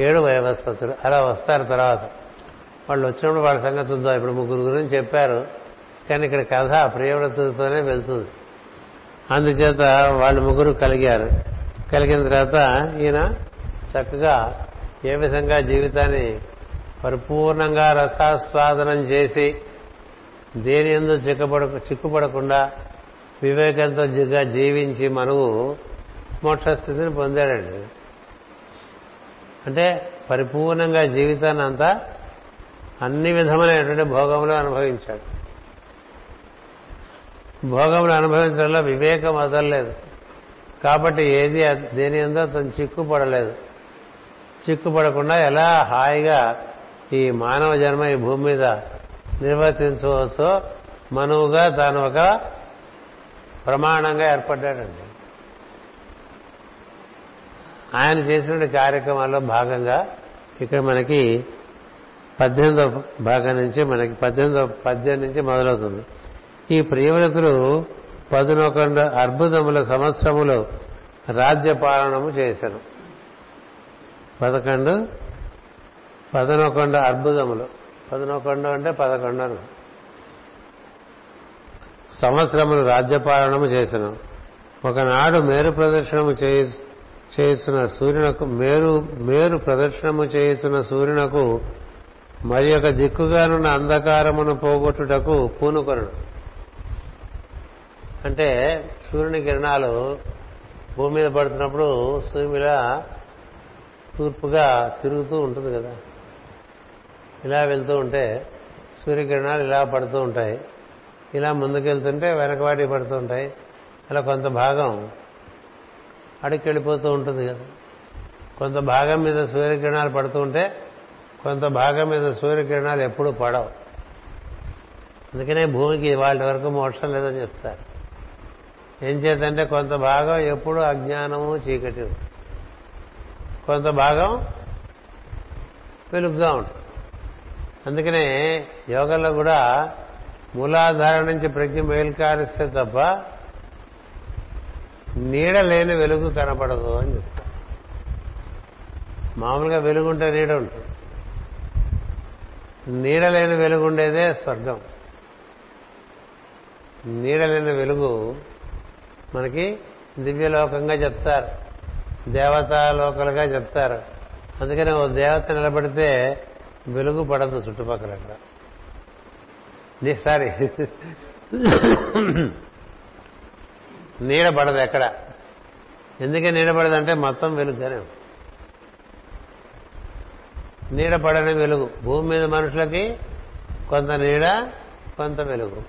ఏడు వైవస్వతుడు అలా వస్తారు తర్వాత. వాళ్ళు వచ్చినప్పుడు వాళ్ళ సంగతి ఉందో ఇప్పుడు ముగ్గురు గురించి చెప్పారు. కానీ ఇక్కడ కథ ప్రియవ్రతుడితోనే వెళ్తుంది. అందుచేత వాళ్ళు ముగ్గురు కలిగారు. కలిగిన తర్వాత ఈయన చక్కగా ఏ విధంగా జీవితాన్ని పరిపూర్ణంగా రసాస్వాదనం చేసి దేని ఎందు చిక్కుపడ చిక్కుపడకుండా వివేకంతో జీవించి మనవు మోక్షస్థితిని పొందాడండి. అంటే పరిపూర్ణంగా జీవితాన్ని అంతా అన్ని విధములైనటువంటి భోగములు అనుభవించాడు. భోగములు అనుభవించడంలో వివేకం వదలలేదు కాబట్టి ఏది దేని ఎందో తను చిక్కుపడలేదు. చిక్కుపడకుండా ఎలా హాయిగా ఈ మానవ జన్మ ఈ భూమి మీద నిర్వర్తించవచ్చో మనవుగా తాను ఒక ప్రమాణంగా ఏర్పడ్డాడండి. ఆయన చేసిన కార్యక్రమాల్లో భాగంగా ఇక్కడ మనకి పద్దెనిమిదో భాగం నుంచి మనకి పద్దెనిమిదో పద్యం నుంచి మొదలవుతుంది. ఈ ప్రియవ్రతులు పదునొకండు అర్బుదముల సంవత్సరములు రాజ్యపాలనము చేశారు. పదకొండు పదనొకండు అర్బుదములు. పదనొకండు అంటే పదకొండు సంవత్సరములు రాజ్యపాలనము చేసను. ఒకనాడు మేరు ప్రదర్శనము చేయిస్తున్న సూర్యునకు మేరు మేరు ప్రదర్శనము చేస్తున్న సూర్యునకు మరి ఒక దిక్కుగానున్న అంధకారమును పోగొట్టుటకు పూనుకొనడు. అంటే సూర్యుని కిరణాలు భూమి మీద పడుతున్నప్పుడు సూర్యుమిల తూర్పుగా తిరుగుతూ ఉంటుంది కదా. ఇలా వెళ్తూ ఉంటే సూర్యకిరణాలు ఇలా పడుతూ ఉంటాయి. ఇలా ముందుకెళ్తుంటే వెనకవాటి పడుతుంటాయి. అలా కొంత భాగం అడుక్కి వెళ్ళిపోతూ ఉంటుంది కదా. కొంత భాగం మీద సూర్యకిరణాలు పడుతూ ఉంటే కొంత భాగం మీద సూర్యకిరణాలు ఎప్పుడూ పడవు. అందుకనే భూమికి వాళ్ళ వరకు మోక్షం లేదని చెప్తారు. ఏం చేద్దంటే కొంత భాగం ఎప్పుడు అజ్ఞానము చీకటి. కొంత భాగం వెలుగ్గా ఉంటుంది. అందుకనే యోగంలో కూడా మూలాధార నుంచి ప్రజ్ఞ మేల్కారిస్తే తప్ప నీడ లేని వెలుగు కనపడదు అని చెప్తా మామూలుగా వెలుగుంటే నీడ ఉంటుంది. నీడ లేని వెలుగు ఉండేదే స్వర్గం. నీడ లేని వెలుగు మనకి దివ్యలోకంగా చెప్తారు. దేవతాలోకలుగా చెప్తారు. అందుకని ఓ దేవత నిలబడితే వెలుగు పడదు చుట్టుపక్కల అక్కడ సారీ. నీడ పడదు ఎక్కడ? ఎందుకే నీడ పడదంటే మొత్తం వెలుగుగానే నీడపడని వెలుగు. భూమి మీద మనుషులకి కొంత నీడ కొంత వెలుగు.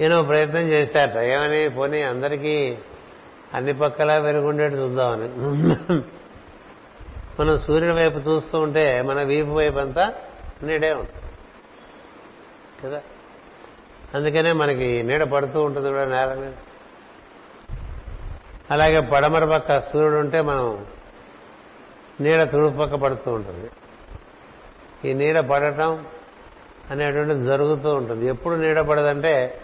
ఈయన ప్రయత్నం చేశాట ఏమని? పోనీ అందరికీ అన్ని పక్కల వెలుగుండేట్టు చూద్దామని. మనం సూర్యుడి వైపు చూస్తూ ఉంటే మన వీపు వైపు అంతా నీడే ఉంటుంది. కదా? అందుకనే మనకి నీడ పడుతూ ఉంటుంది కూడా నేల మీద. అలాగే పడమర పక్క సూర్యుడు ఉంటే మనం నీడ తుడుపు పక్క పడుతూ ఉంటుంది. ఈ నీడ పడటం అనేటువంటిది జరుగుతూ ఉంటుంది. ఎప్పుడు నీడ పడదంటే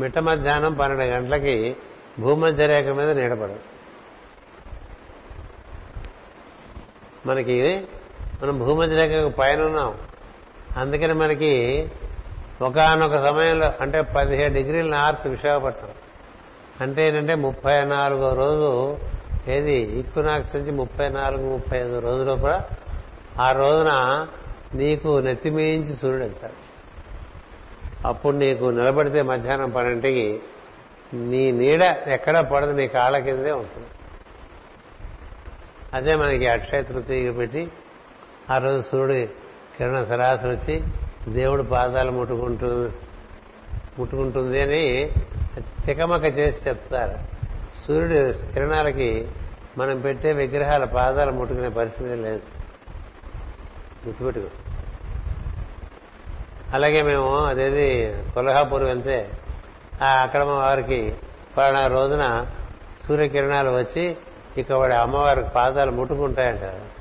మిట్ట మధ్యాహ్నం పన్నెండు గంటలకి భూమధ్య రేఖ మీద నీడపడదు మనకి మనం భూమధ్య రేఖ పైన ఉన్నాం. అందుకని మనకి ఒకనొక సమయంలో అంటే పదిహేడు డిగ్రీల నార్త్ విశాఖపట్నం. అంటే ఏంటంటే ముప్పై నాలుగో రోజు ఏది ఈక్వినాక్స్ నుంచి ముప్పై నాలుగు ముప్పై ఐదు రోజు లోపల ఆ రోజున నీకు నెత్తిమీంచి సూర్యుడు వెళ్తాడు. అప్పుడు నీకు నిలబడితే మధ్యాహ్నం పన్నెంటికి నీ నీడ ఎక్కడ పడదు నీ కాళ్ళ కిందే ఉంటుంది. అదే మనకి అక్షయ తృతీయ పెట్టి ఆ రోజు సూర్యుడు కిరణ సరాసరి వచ్చి దేవుడు పాదాలు ముట్టుకుంటూ ముట్టుకుంటుంది అని తికమక చేసి చెప్తారు. సూర్యుడు కిరణాలకి మనం పెట్టే విగ్రహాల పాదాలు ముట్టుకునే పరిస్థితి లేదు. గుర్తుపెట్టుకో. అలాగే మేము అదేది కొల్హాపూర్ వెళ్తే ఆ అక్కడ వారికి పలానా రోజున సూర్యకిరణాలు వచ్చి ఇక వాడి అమ్మవారికి పాదాలు ముట్టుకుంటాయంటారు.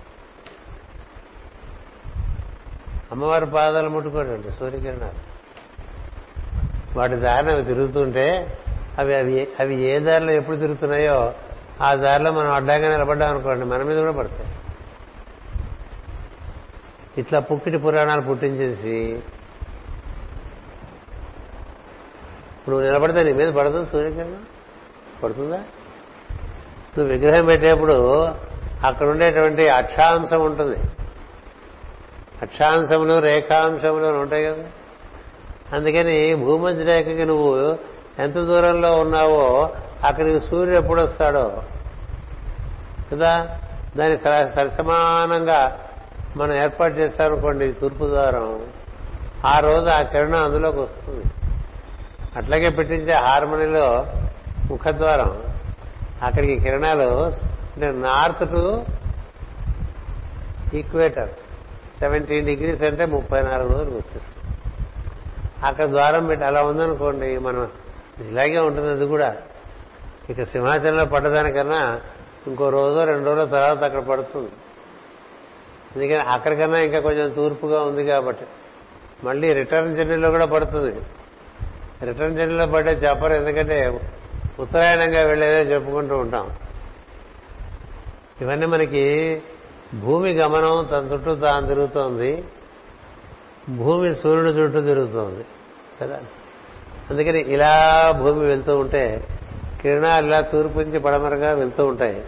అమ్మవారి పాదాలు ముట్టుకోడండి సూర్యకిరణాలు. వాటి దారిని అవి తిరుగుతుంటే అవి అవి అవి ఏ దారిలో ఎప్పుడు తిరుగుతున్నాయో ఆ దారిలో మనం అడ్డంగా నిలబడ్డాం అనుకోండి మన మీద కూడా పడతాయి. ఇట్లా పుక్కిటి పురాణాలు పుట్టించేసి ఇప్పుడు నువ్వు నిలబడితే నీ మీద పడదు సూర్యకిరణం? పడుతుందా? నువ్వు విగ్రహం పెట్టేప్పుడు అక్కడ ఉండేటువంటి అక్షాంశం ఉంటుంది. అక్షాంశములు రేఖాంశములు అని ఉంటాయి కదా. అందుకని భూమధ్య రేఖకి నువ్వు ఎంత దూరంలో ఉన్నావో అక్కడికి సూర్యుడు ఎప్పుడు వస్తాడో కదా? దాని స- సరిసమానంగా మనం ఏర్పాటు చేస్తామనుకోండి తూర్పు ద్వారం ఆ రోజు ఆ కిరణం అందులోకి వస్తుంది. అట్లాగే పెట్టించే హార్మోనీలో ముఖద్వారం అక్కడికి కిరణాలు అంటే north to equator. Seventeen degrees అంటే ముప్పై నాలుగు రోజులు వచ్చేస్తుంది. అక్కడ ద్వారం పెట్టి అలా ఉందనుకోండి మనం ఇలాగే ఉంటుంది అది కూడా. ఇక సింహాచలంలో పడ్డదానికన్నా ఇంకో రోజు రెండు రోజుల తర్వాత అక్కడ పడుతుంది. అందుకని అక్కడికన్నా ఇంకా కొంచెం తూర్పుగా ఉంది కాబట్టి. మళ్ళీ రిటర్న్ జర్నీలో కూడా పడుతుంది. రిటర్న్ జర్నీలో పడ్డే చెప్పరు ఎందుకంటే ఉత్తరాయణంగా వెళ్ళేదే చెప్పుకుంటూ ఉంటాం. ఇవన్నీ మనకి భూమి గమనం తన చుట్టూ తాను తిరుగుతోంది. భూమి సూర్యుడు చుట్టూ తిరుగుతోంది. కదా? అందుకని ఇలా భూమి వెళ్తూ ఉంటే కిరణాలు ఇలా తూర్పు నుంచి పడమరగా వెళ్తూ ఉంటాయి.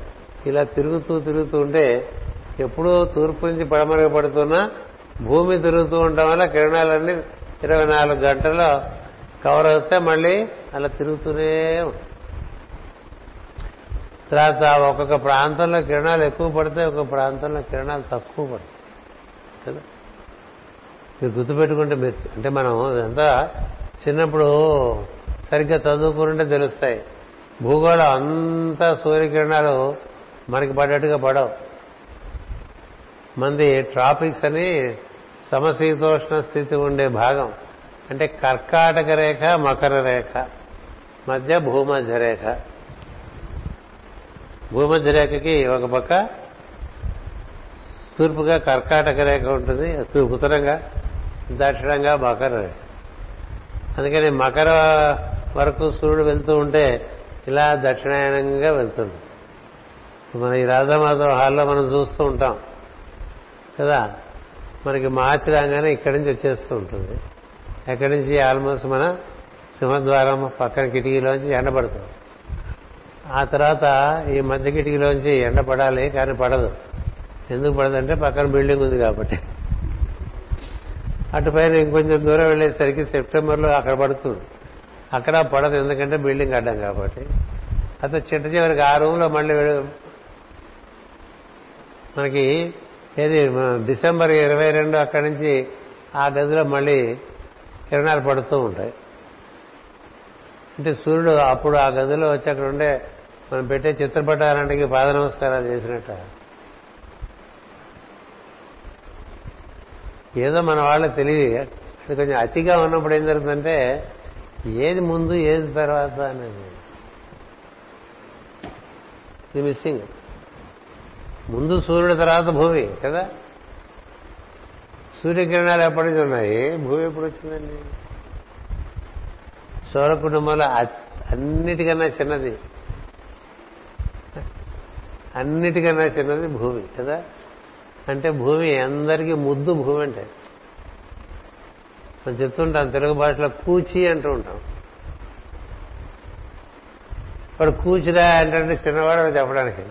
ఇలా తిరుగుతూ తిరుగుతూ ఉంటే ఎప్పుడూ తూర్పు నుంచి పడమరగా పడుతున్నా భూమి తిరుగుతూ ఉండటం వల్ల కిరణాలన్నీ ఇరవై నాలుగు గంటల్లో కవర్ అవుతే మళ్ళీ అలా తిరుగుతూనే ఉంటాయి. తర్వాత ఒక్కొక్క ప్రాంతంలో కిరణాలు ఎక్కువ పడితే ఒక్కొక్క ప్రాంతంలో కిరణాలు తక్కువ పడతాయి. కదా? మీరు గుర్తుపెట్టుకుంటే మీరు అంటే మనం ఇదంతా చిన్నప్పుడు సరిగ్గా చదువుకుంటే తెలుస్తాయి. భూగోళం అంతా సూర్యకిరణాలు మనకి పడ్డట్టుగా పడవు. మంది ట్రాపిక్స్ అని సమశీతోష్ణ స్థితి ఉండే భాగం. అంటే కర్కాటక రేఖ మకర రేఖ మధ్య భూమధ్య రేఖ. భూమధ్య రేఖకి ఒక పక్క తూర్పుగా కర్కాటక రేఖ ఉంటుంది తూర్పు ఉత్తరంగా దక్షిణంగా మకర రేఖ. అందుకని మకర వరకు సూర్యుడు వెళ్తూ ఉంటే ఇలా దక్షిణాయనంగా వెళ్తుంది. మన ఈ రాధామాధవ హాల్లో మనం చూస్తూ ఉంటాం. కదా? మనకి మార్చి రాగానే ఇక్కడి నుంచి వచ్చేస్తూ ఉంటుంది. ఎక్కడి నుంచి? ఆల్మోస్ట్ మన సింహద్వారం పక్కన కిటికీలోంచి ఎండబడుతుంది. ఆ తర్వాత ఈ మధ్య కిటికీలోంచి ఎండ పడాలి కానీ పడదు. ఎందుకు పడదంటే పక్కన బిల్డింగ్ ఉంది కాబట్టి. అటుపైన ఇంకొంచెం దూరం వెళ్ళేసరికి సెప్టెంబర్లో అక్కడ పడుతుంది. అక్కడ పడదు ఎందుకంటే బిల్డింగ్ అడ్డం కాబట్టి. అత చిట్ట చివరికి ఆ రూమ్లో మళ్ళీ మనకి ఏది డిసెంబర్ ఇరవై రెండు అక్కడి నుంచి ఆ గదిలో మళ్ళీ కిరణాలు పడుతూ ఉంటాయి. అంటే సూర్యుడు అప్పుడు ఆ గదిలో వచ్చి అక్కడ ఉండే మనం పెట్టే చిత్రపటానికి పాద నమస్కారాలు చేసినట్ట. ఏదో మన వాళ్ళ తెలివి అది కొంచెం అతిగా ఉన్నప్పుడు ఏం జరుగుతుందంటే ఏది ముందు ఏది తర్వాత అనేది. ఇది మిస్సింగ్ ముందు సూర్యుడు తర్వాత భూమి కదా? సూర్యకిరణాలు ఎప్పటి నుంచి ఉన్నాయి? భూమి ఎప్పుడు వచ్చిందండి? సౌర కుటుంబంలో అన్నిటికన్నా చిన్నది. అన్నిటికన్నా చిన్నది భూమి కదా? అంటే భూమి అందరికీ ముద్దు భూమి అంటే. మనం చెప్తుంటాం తెలుగు భాషలో కూచి అంటూ ఉంటాం. వాడు కూచిరా అంటే చిన్నవాడు చెప్పడానికి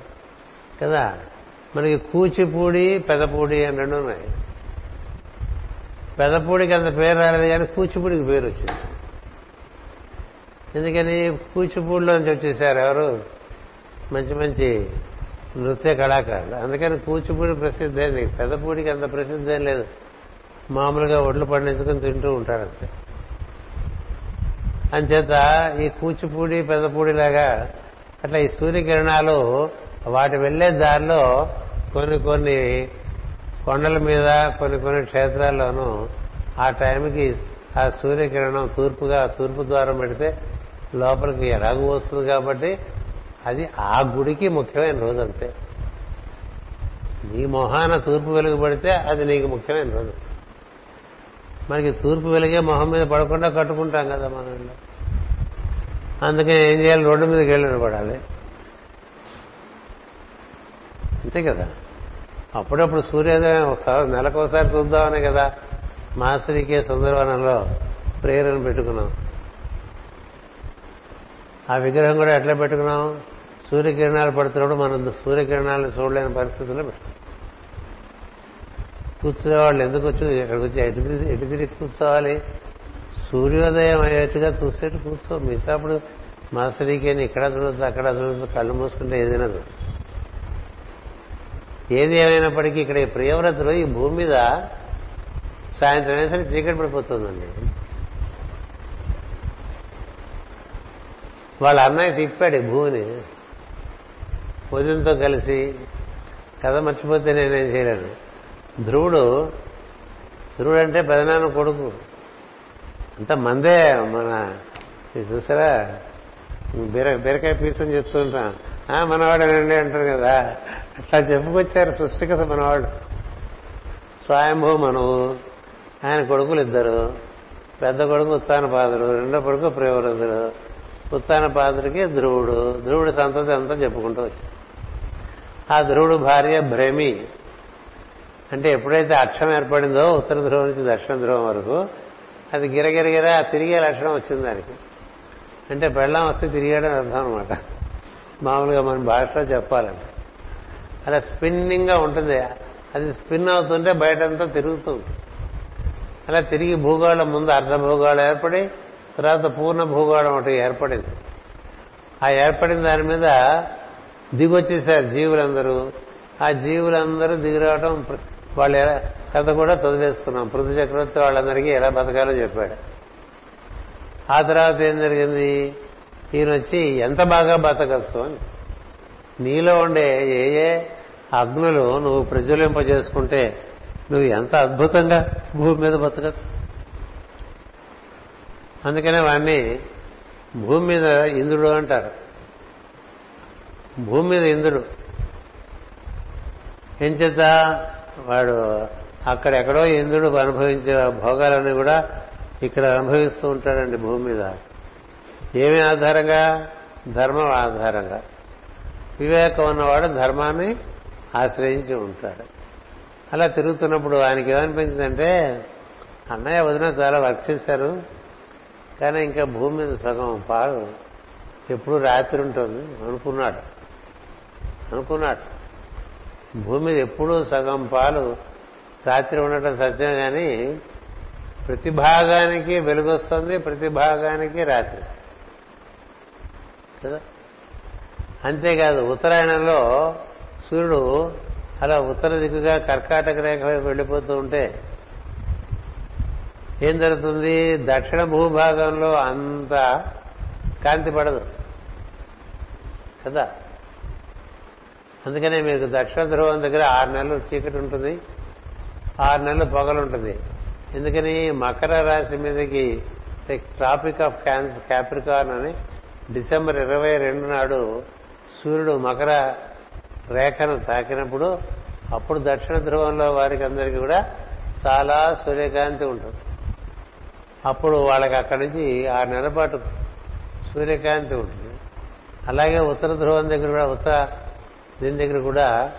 కదా? మనకి కూచిపూడి పెదపూడి అని రెండు ఉన్నాయి. పెదపూడికి అంత పేరు రాలేదు కానీ కూచిపూడికి పేరు వచ్చింది. ఎందుకని? కూచిపూడిలో నుంచి వచ్చేసారు ఎవరు? మంచి మంచి నృత్య కళాకారులు. అందుకని కూచిపూడి ప్రసిద్ధి అయింది పెదపూడికి అంత ప్రసిద్ధి ఏం లేదు. మామూలుగా ఒడ్లు పండించుకుని తింటూ ఉంటారు అంతే అంచేత ఈ కూచిపూడి పెద్దపూడి లాగా అట్లా ఈ సూర్యకిరణాలు వాటి వెళ్ళే దారిలో కొన్ని కొన్ని కొండల మీద కొన్ని కొన్ని క్షేత్రాల్లోనూ ఆ టైంకి ఆ సూర్యకిరణం తూర్పుగా తూర్పు ద్వారం పెడితే లోపలికి ఎలాగూ వస్తుంది కాబట్టి అది ఆ గుడికి ముఖ్యమైన రోజు అంతే. నీ మొహాన తూర్పు వెలుగు పడితే అది నీకు ముఖ్యమైన రోజు. మనకి తూర్పు వెలిగే మొహం మీద పడకుండా కట్టుకుంటాం కదా మనం అందుకని ఏం చేయాలి? రోడ్డు మీదకి వెళ్ళి నిలబడాలి. అంతే కదా? అప్పుడప్పుడు సూర్యోదయం ఒకసారి నెలకోసారి చూద్దామనే కదా మాసరికే సుందరవనంలో ప్రేరణ పెట్టుకున్నాం. ఆ విగ్రహం కూడా ఎట్లా పెట్టుకున్నాం? సూర్యకిరణాలు పడుతున్నప్పుడు మనం సూర్యకిరణాలను చూడలేని పరిస్థితుల్లో కూర్చునేవాళ్ళు వాళ్ళు ఎందుకు వచ్చి ఇక్కడికి వచ్చి ఎటు తిరిగి ఎటు తిరిగి కూర్చోవాలి? సూర్యోదయం అయ్యేట్టుగా చూసేట్టు కూర్చో. మిగతా అప్పుడు మాసరికేని ఇక్కడ చూడొచ్చు అక్కడ చూడొచ్చు కళ్ళు మూసుకుంటే ఏదైనా చూడొచ్చు ఏది ఏమైనప్పటికీ ఇక్కడ ఈ ప్రియవ్రతలు ఈ భూమి మీద సాయంత్రం వేసరికి చీకటి పడిపోతుందండి. వాళ్ళ అన్నయ్య తిప్పాడు ఈ భూమిని. వదినతో కలిసి కథ మర్చిపోతే నేనేం చేయలేను. ధ్రువుడు ధ్రువుడు అంటే పెదనాన్న కొడుకు. అంత మందే మన ఇది చూసారా? బీర బీరకాయ పీసని చెప్తుంటా చెప్తుంటాం "ఆ, మనవాడేనండి అంటారు కదా. అట్లా చెప్పుకొచ్చారు సృష్టికథ మనవాడు. స్వయంభూ మనవు ఆయన కొడుకులు ఇద్దరు పెద్ద కొడుకు ఉత్తాన పాదుడు రెండో కొడుకు ప్రియవృద్ధుడు ఉత్తాన పాదుడికి ధ్రువుడు. ధ్రువుడి సంతతి అంతా చెప్పుకుంటూ వచ్చారు. ఆ ధ్రువుడు భార్య భ్రమి. అంటే ఎప్పుడైతే అక్షం ఏర్పడిందో ఉత్తర ధ్రువం నుంచి దక్షిణ ధ్రువం వరకు అది గిరగిరగిరా తిరిగే లక్షణం వచ్చింది దానికి. అంటే పెళ్ళం వస్తే తిరిగాడని అర్థం అనమాట మామూలుగా మన భాషలో చెప్పాలంటే. అలా స్పిన్నింగ్గా ఉంటుంది. అది స్పిన్ అవుతుంటే బయటంతా తిరుగుతూ అలా తిరిగి భూగోళం ముందు అర్ధ భూగోళం ఏర్పడి తర్వాత పూర్ణ భూగోళం ఒకటి ఏర్పడింది. ఆ ఏర్పడిన దాని మీద దిగొచ్చేశారు జీవులందరూ. ఆ జీవులందరూ దిగిరావడం వాళ్ళ వాళ్ళు కథ కూడా చదివేసుకున్నాం. పృథు చక్రవర్తి వాళ్ళందరికీ ఎలా బతకాలో చెప్పాడు. ఆ తర్వాత ఏం జరిగింది? ఈయన వచ్చి ఎంత బాగా బతకచ్చు అని. నీలో ఉండే ఏ ఏ అగ్నులు నువ్వు ప్రజ్వలింపజేసుకుంటే నువ్వు ఎంత అద్భుతంగా భూమి మీద బతకచ్చు. అందుకనే వాడిని భూమి మీద ఇంద్రుడు అంటారు. భూమి మీద ఇంద్రుడు. ఏం చేత వాడు అక్కడెక్కడో ఇంద్రుడు అనుభవించే భోగాలన్నీ కూడా ఇక్కడ అనుభవిస్తూ ఉంటాడండి భూమి మీద. ఏమి ఆధారంగా? ధర్మం ఆధారంగా. వివేకం ఉన్నవాడు ధర్మాన్ని ఆశ్రయించి ఉంటాడు. అలా తిరుగుతున్నప్పుడు ఆయనకి ఏమనిపించిందంటే అన్నయ్య వదిన చాలా వర్క్ చేశారు కానీ ఇంకా భూమి మీద సగం పాలు ఎప్పుడు రాత్రి ఉంటుంది అనుకున్నాడు. అనుకున్నాడు భూమి మీద ఎప్పుడూ సగం పాలు రాత్రి ఉండటం సత్యం కానీ ప్రతి భాగానికి వెలుగొస్తుంది ప్రతి భాగానికి రాత్రి కదా? అంతేకాదు ఉత్తరాయణంలో సూర్యుడు అలా ఉత్తర దిక్కుగా కర్కాటక రేఖ వైపు వెళ్ళిపోతూ ఉంటే ఏం జరుగుతుంది? దక్షిణ భూభాగంలో అంత కాంతి పడదు. కదా? అందుకనే మీకు దక్షిణ ధ్రువం దగ్గర ఆరు నెలలు చీకటి ఉంటుంది. ఆరు నెలలు పొగలుంటుంది ఎందుకని మకర రాశి మీదకి ట్రాపిక్ ఆఫ్ క్యాన్స్ క్యాప్రికార్న్ అని డిసెంబర్ ఇరవై రెండు నాడు సూర్యుడు మకర రేఖను తాకినప్పుడు అప్పుడు దక్షిణ ధ్రువంలో వారికి అందరికీ కూడా చాలా సూర్యకాంతి ఉంటుంది. అప్పుడు వాళ్ళకి అక్కడి నుంచి ఆరు నెలల పాటు సూర్యకాంతి ఉంటుంది. అలాగే ఉత్తర ధ్రువం దగ్గర కూడా ఉత్తర దీని దగ్గర కూడా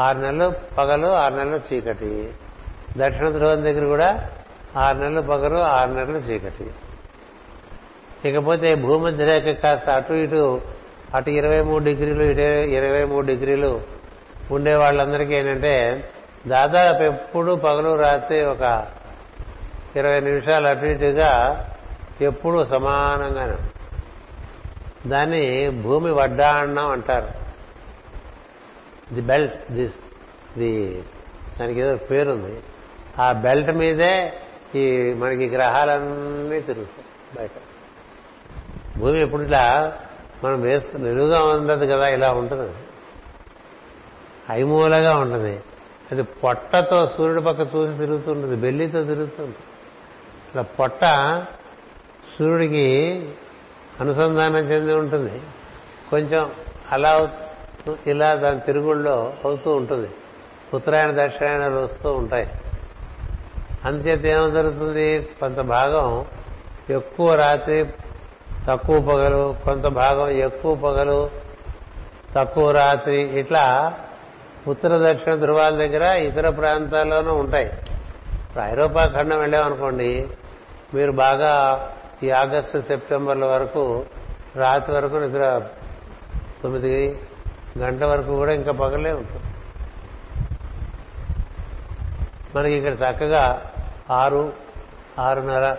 ఆరు నెలలు పగలు ఆరు నెలలు చీకటి. దక్షిణ ధ్రువం దగ్గర కూడా ఆరు నెలలు పగలు ఆరు నెలలు చీకటి. ఇకపోతే భూమధ్య రేఖ కాస్త అటు ఇటు అటు ఇరవై మూడు డిగ్రీలు ఇటు ఇరవై మూడు డిగ్రీలు ఉండే వాళ్ళందరికీ ఏంటంటే దాదాపు ఎప్పుడు పగలు రాత్రి ఒక ఇరవై నిమిషాలు అటు ఇటుగా ఎప్పుడు సమానంగానే. దాన్ని భూమి వడ్డాన్నం అంటారు. ది బెల్ట్ దిస్ ది దానికి ఏదో పేరుంది. ఆ బెల్ట్ మీదే ఈ మనకి గ్రహాలన్నీ తిరుగుతాయి బయట. భూమి ఎప్పుడు ఇట్లా మనం వేసుకుని నిలువుగా ఉండదు కదా ఇలా ఉంటుంది ఐమూలగా ఉంటుంది. అది పొట్టతో సూర్యుడి పక్క చూసి తిరుగుతుంటుంది బెల్లితో తిరుగుతుంది ఇట్లా పొట్ట సూర్యుడికి అనుసంధానం చెంది ఉంటుంది. కొంచెం అలా ఇలా దాని తిరుగుళ్ళో అవుతూ ఉంటుంది. ఉత్తరాయణ దక్షిణాయనాలు వస్తూ ఉంటాయి. అంతేత ఏమో జరుగుతుంది? కొంత భాగం ఎక్కువ రాత్రి తక్కువ పగలు కొంత భాగం ఎక్కువ పగలు తక్కువ రాత్రి ఇట్లా ఉత్తర దక్షిణ ధృవాల దగ్గర ఇతర ప్రాంతాల్లోనూ ఉంటాయి. ఇప్పుడు ఐరోపా ఖండం వెళ్ళామనుకోండి మీరు బాగా ఈ ఆగస్టు సెప్టెంబర్ల వరకు రాత్రి వరకు నిద్ర తొమ్మిది గంటల వరకు కూడా ఇంకా పగలే ఉంటుంది మనకి ఇక్కడ చక్కగా ఆరు ఆరున్నర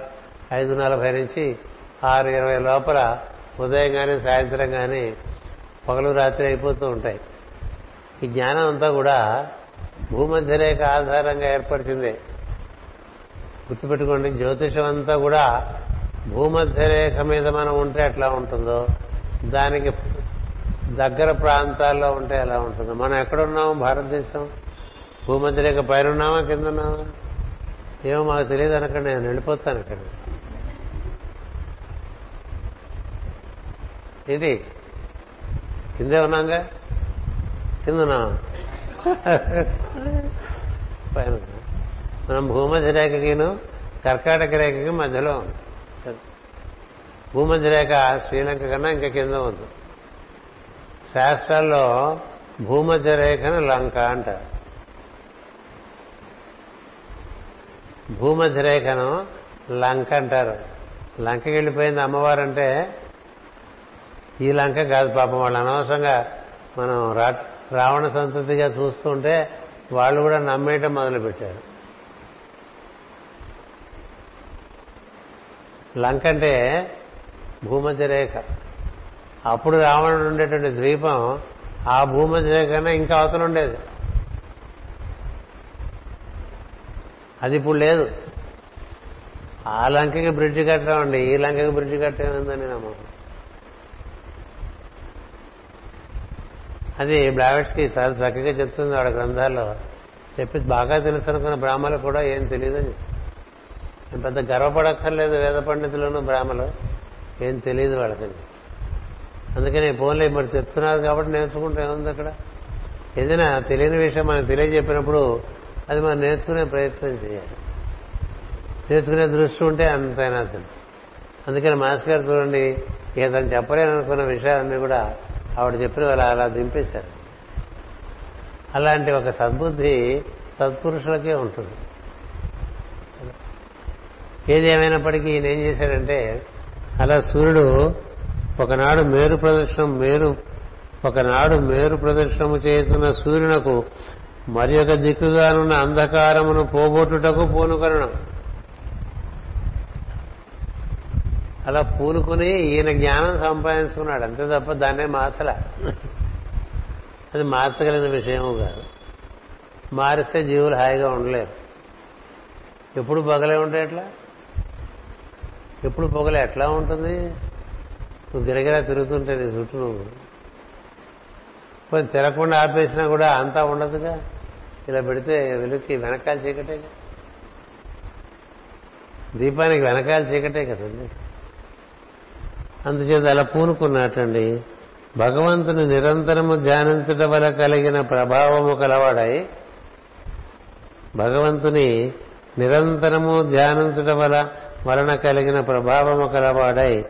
ఐదు నలభై నుంచి ఆరు ఇరవై లోపల ఉదయం కానీ సాయంత్రం కానీ పగలు రాత్రి అయిపోతూ ఉంటాయి. ఈ జ్ఞానం అంతా కూడా భూమధ్యరేఖ ఆధారంగా ఏర్పరిచిందే. గుర్తుపెట్టుకోండి జ్యోతిషం అంతా కూడా భూమధ్యరేఖ మీద మనం ఉంటే ఎట్లా ఉంటుందో దానికి దగ్గర ప్రాంతాల్లో ఉంటే ఎలా ఉంటుందో? మనం ఎక్కడున్నాము? భారతదేశం? భూమధ్యరేఖ పైన ఉన్నామా కింద ఉన్నామా ఏమో మాకు తెలియదు అనకండి నేను వెళ్ళిపోతాను ఇక్కడ ఇది కిందే ఉన్నాగా? కింద ఉన్నామా పైన మనం భూమధ్య రేఖకిను కర్కాటక రేఖకి మధ్యలో ఉంది భూమధ్య రేఖ శ్రీలంక కన్నా ఇంకా కింద ఉంది. శాస్త్రాల్లో భూమధ్య రేఖను లంక అంటారు. భూమధ్య రేఖను లంక అంటారు. లంకకి వెళ్ళిపోయింది అమ్మవారు అంటే ఈ లంక కాదు పాపం వాళ్ళు అనవసరంగా మనం రా- రావణ సంతతిగా చూస్తుంటే వాళ్ళు కూడా నమ్మేయటం మొదలుపెట్టారు. లంక అంటే భూమధ్య రేఖ. అప్పుడు రావణుడు ఉండేటువంటి ద్వీపం ఆ భూమధ్య కన్నా ఇంకా అవతల ఉండేది. అది ఇప్పుడు లేదు. ఆ లంకకి బ్రిడ్జ్ కట్టామండి. ఈ లంకకి బ్రిడ్జ్ కట్టేమందని నమ్మకం. అది బ్లావెట్స్కి చాలా చక్కగా చెప్తుంది ఆవిడ గ్రంథాల్లో. చెప్పి బాగా తెలుసు అనుకున్న బ్రాహ్మలు కూడా ఏం తెలియదని. నేను పెద్ద గర్వపడక్కర్లేదు వేద పండితులను బ్రాహ్మలు. ఏం తెలియదు వాళ్ళకని అందుకని ఫోన్లో మరి చెప్తున్నారు కాబట్టి నేర్చుకుంటే ఏముంది అక్కడ? ఏదైనా తెలియని విషయం మనకు తెలియజెప్పినప్పుడు అది మనం నేర్చుకునే ప్రయత్నం చేయాలి. నేర్చుకునే దృష్టి ఉంటే అంతైనా తెలుసు. అందుకని మాస్టర్ గారు చూడండి ఏదైనా చెప్పలేను అనుకున్న విషయాలన్నీ కూడా ఆవిడ చెప్పిన వాళ్ళు అలా దింపేశారు. అలాంటి ఒక సద్బుద్ధి సత్పురుషులకే ఉంటుంది. ఏది ఏమైనప్పటికీ ఈయన ఏం చేశాడంటే అలా సూర్యుడు ఒకనాడు మేరు ప్రదర్శనం మేరు ఒకనాడు మేరు ప్రదర్శనము చేస్తున్న సూర్యునకు మరి ఒక దిక్కుగానున్న అంధకారమును పోగొట్టుటకు పూనుకొనడం అలా పూనుకుని ఈయన జ్ఞానం సంపాదించుకున్నాడు. అంతే తప్ప దాన్నే మార్చల. అది మార్చగలిగిన విషయము కాదు. మారిస్తే జీవులు హాయిగా ఉండలేరు. ఎప్పుడు పగలే ఉంటే ఎట్లా? ఎప్పుడు పొగలే ఎట్లా ఉంటుంది? నువ్వు గిరగిరా తిరుగుతుంటే నీ చుట్టూ నువ్వు. కొంచెం తిరగకుండా ఆపేసినా కూడా అంతా ఉండదుగా? ఇలా పెడితే వెలుక్కి వెనకాల చీకటే దీపానికి వెనకాల చీకటే కదండి. అందుచేత అలా పూనుకున్నట్టండి. భగవంతుని నిరంతరము ధ్యానించటం వల్ల కలిగిన ప్రభావము కలవాడై భగవంతుని నిరంతరము ధ్యానించటం వల్ల వలన కలిగిన ప్రభావము కలవాడై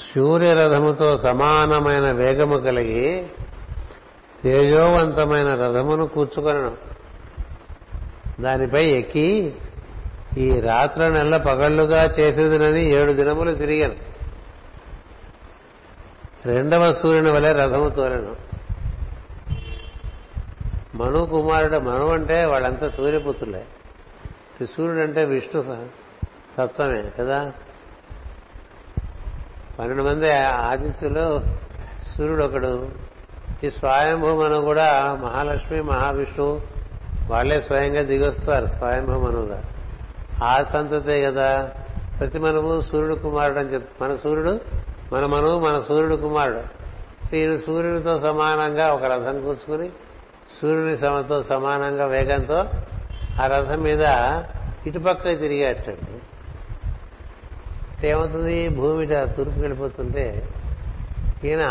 సూర్యరథముతో సమానమైన వేగము కలిగి తేజోవంతమైన రథమును కూర్చుకొనను దానిపై ఎక్కి ఈ రాత్ర నెల పగళ్ళుగా చేసేదినని ఏడు దినములు తిరిగాను. రెండవ సూర్యుని వలె రథము తోలను. మను కుమారుడు మను అంటే వాళ్ళంతా సూర్యపుత్రులే. సూర్యుడు అంటే విష్ణు తత్వమే కదా? పన్నెండు మంది ఆదిత్యులు సూర్యుడు ఒకడు ఈ స్వయంభూమను కూడా మహాలక్ష్మి మహావిష్ణువు వాళ్ళే స్వయంగా దిగొస్తారు స్వయంభూమనుగా. ఆ సంతతే కదా. ప్రతి మనము సూర్యుడు కుమారుడు అని చెప్తారు. మన సూర్యుడు మన మనవు మన సూర్యుడు కుమారుడు. ఈయన సూర్యుడితో సమానంగా ఒక రథం కూర్చుకుని సూర్యుని సమతో సమానంగా వేగంతో ఆ రథం మీద ఇటుపక్క తిరిగేటట్టు. ఏమవుతుంది? భూమి తూర్పుకి వెళ్ళిపోతుంటే ఈయన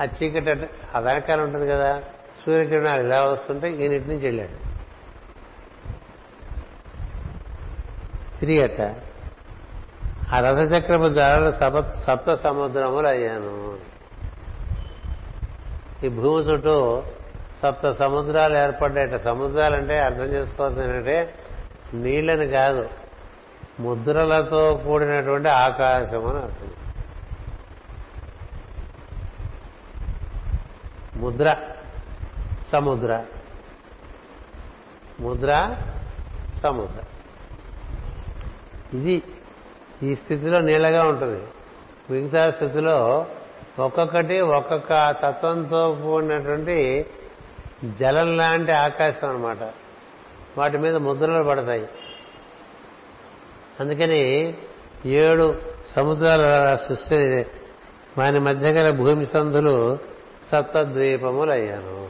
ఆ చీకటి ఆ వెనకాల ఉంటుంది కదా సూర్యకిరణాలు ఇలా వస్తుంటే ఈయన ఇటు నుంచి వెళ్ళాడు. తిరిగట ఆ రథచక్రపు ద్వారా సప సప్త సముద్రములు అయ్యాను. ఈ భూమి చుట్టూ సప్త సముద్రాలు ఏర్పడ్డాయట. సముద్రాలంటే అర్థం చేసుకోవాల్సింది ఏంటంటే నీళ్ళని కాదు ముద్రలతో కూడినటువంటి ఆకాశం అని అర్థం. ముద్ర సముద్ర. ముద్ర సముద్ర. ఇది ఈ స్థితిలో నీళ్ళగా ఉంటుంది. మిగతా స్థితిలో ఒక్కొక్కటి ఒక్కొక్క తత్వంతో కూడినటువంటి జలం లాంటి ఆకాశం అనమాట వాటి మీద ముద్రలు పడతాయి. అందుకని ఏడు సముద్రాల సృష్టి వాని మధ్య గల భూమి సంధులు సప్తద్వీపములు అయ్యాను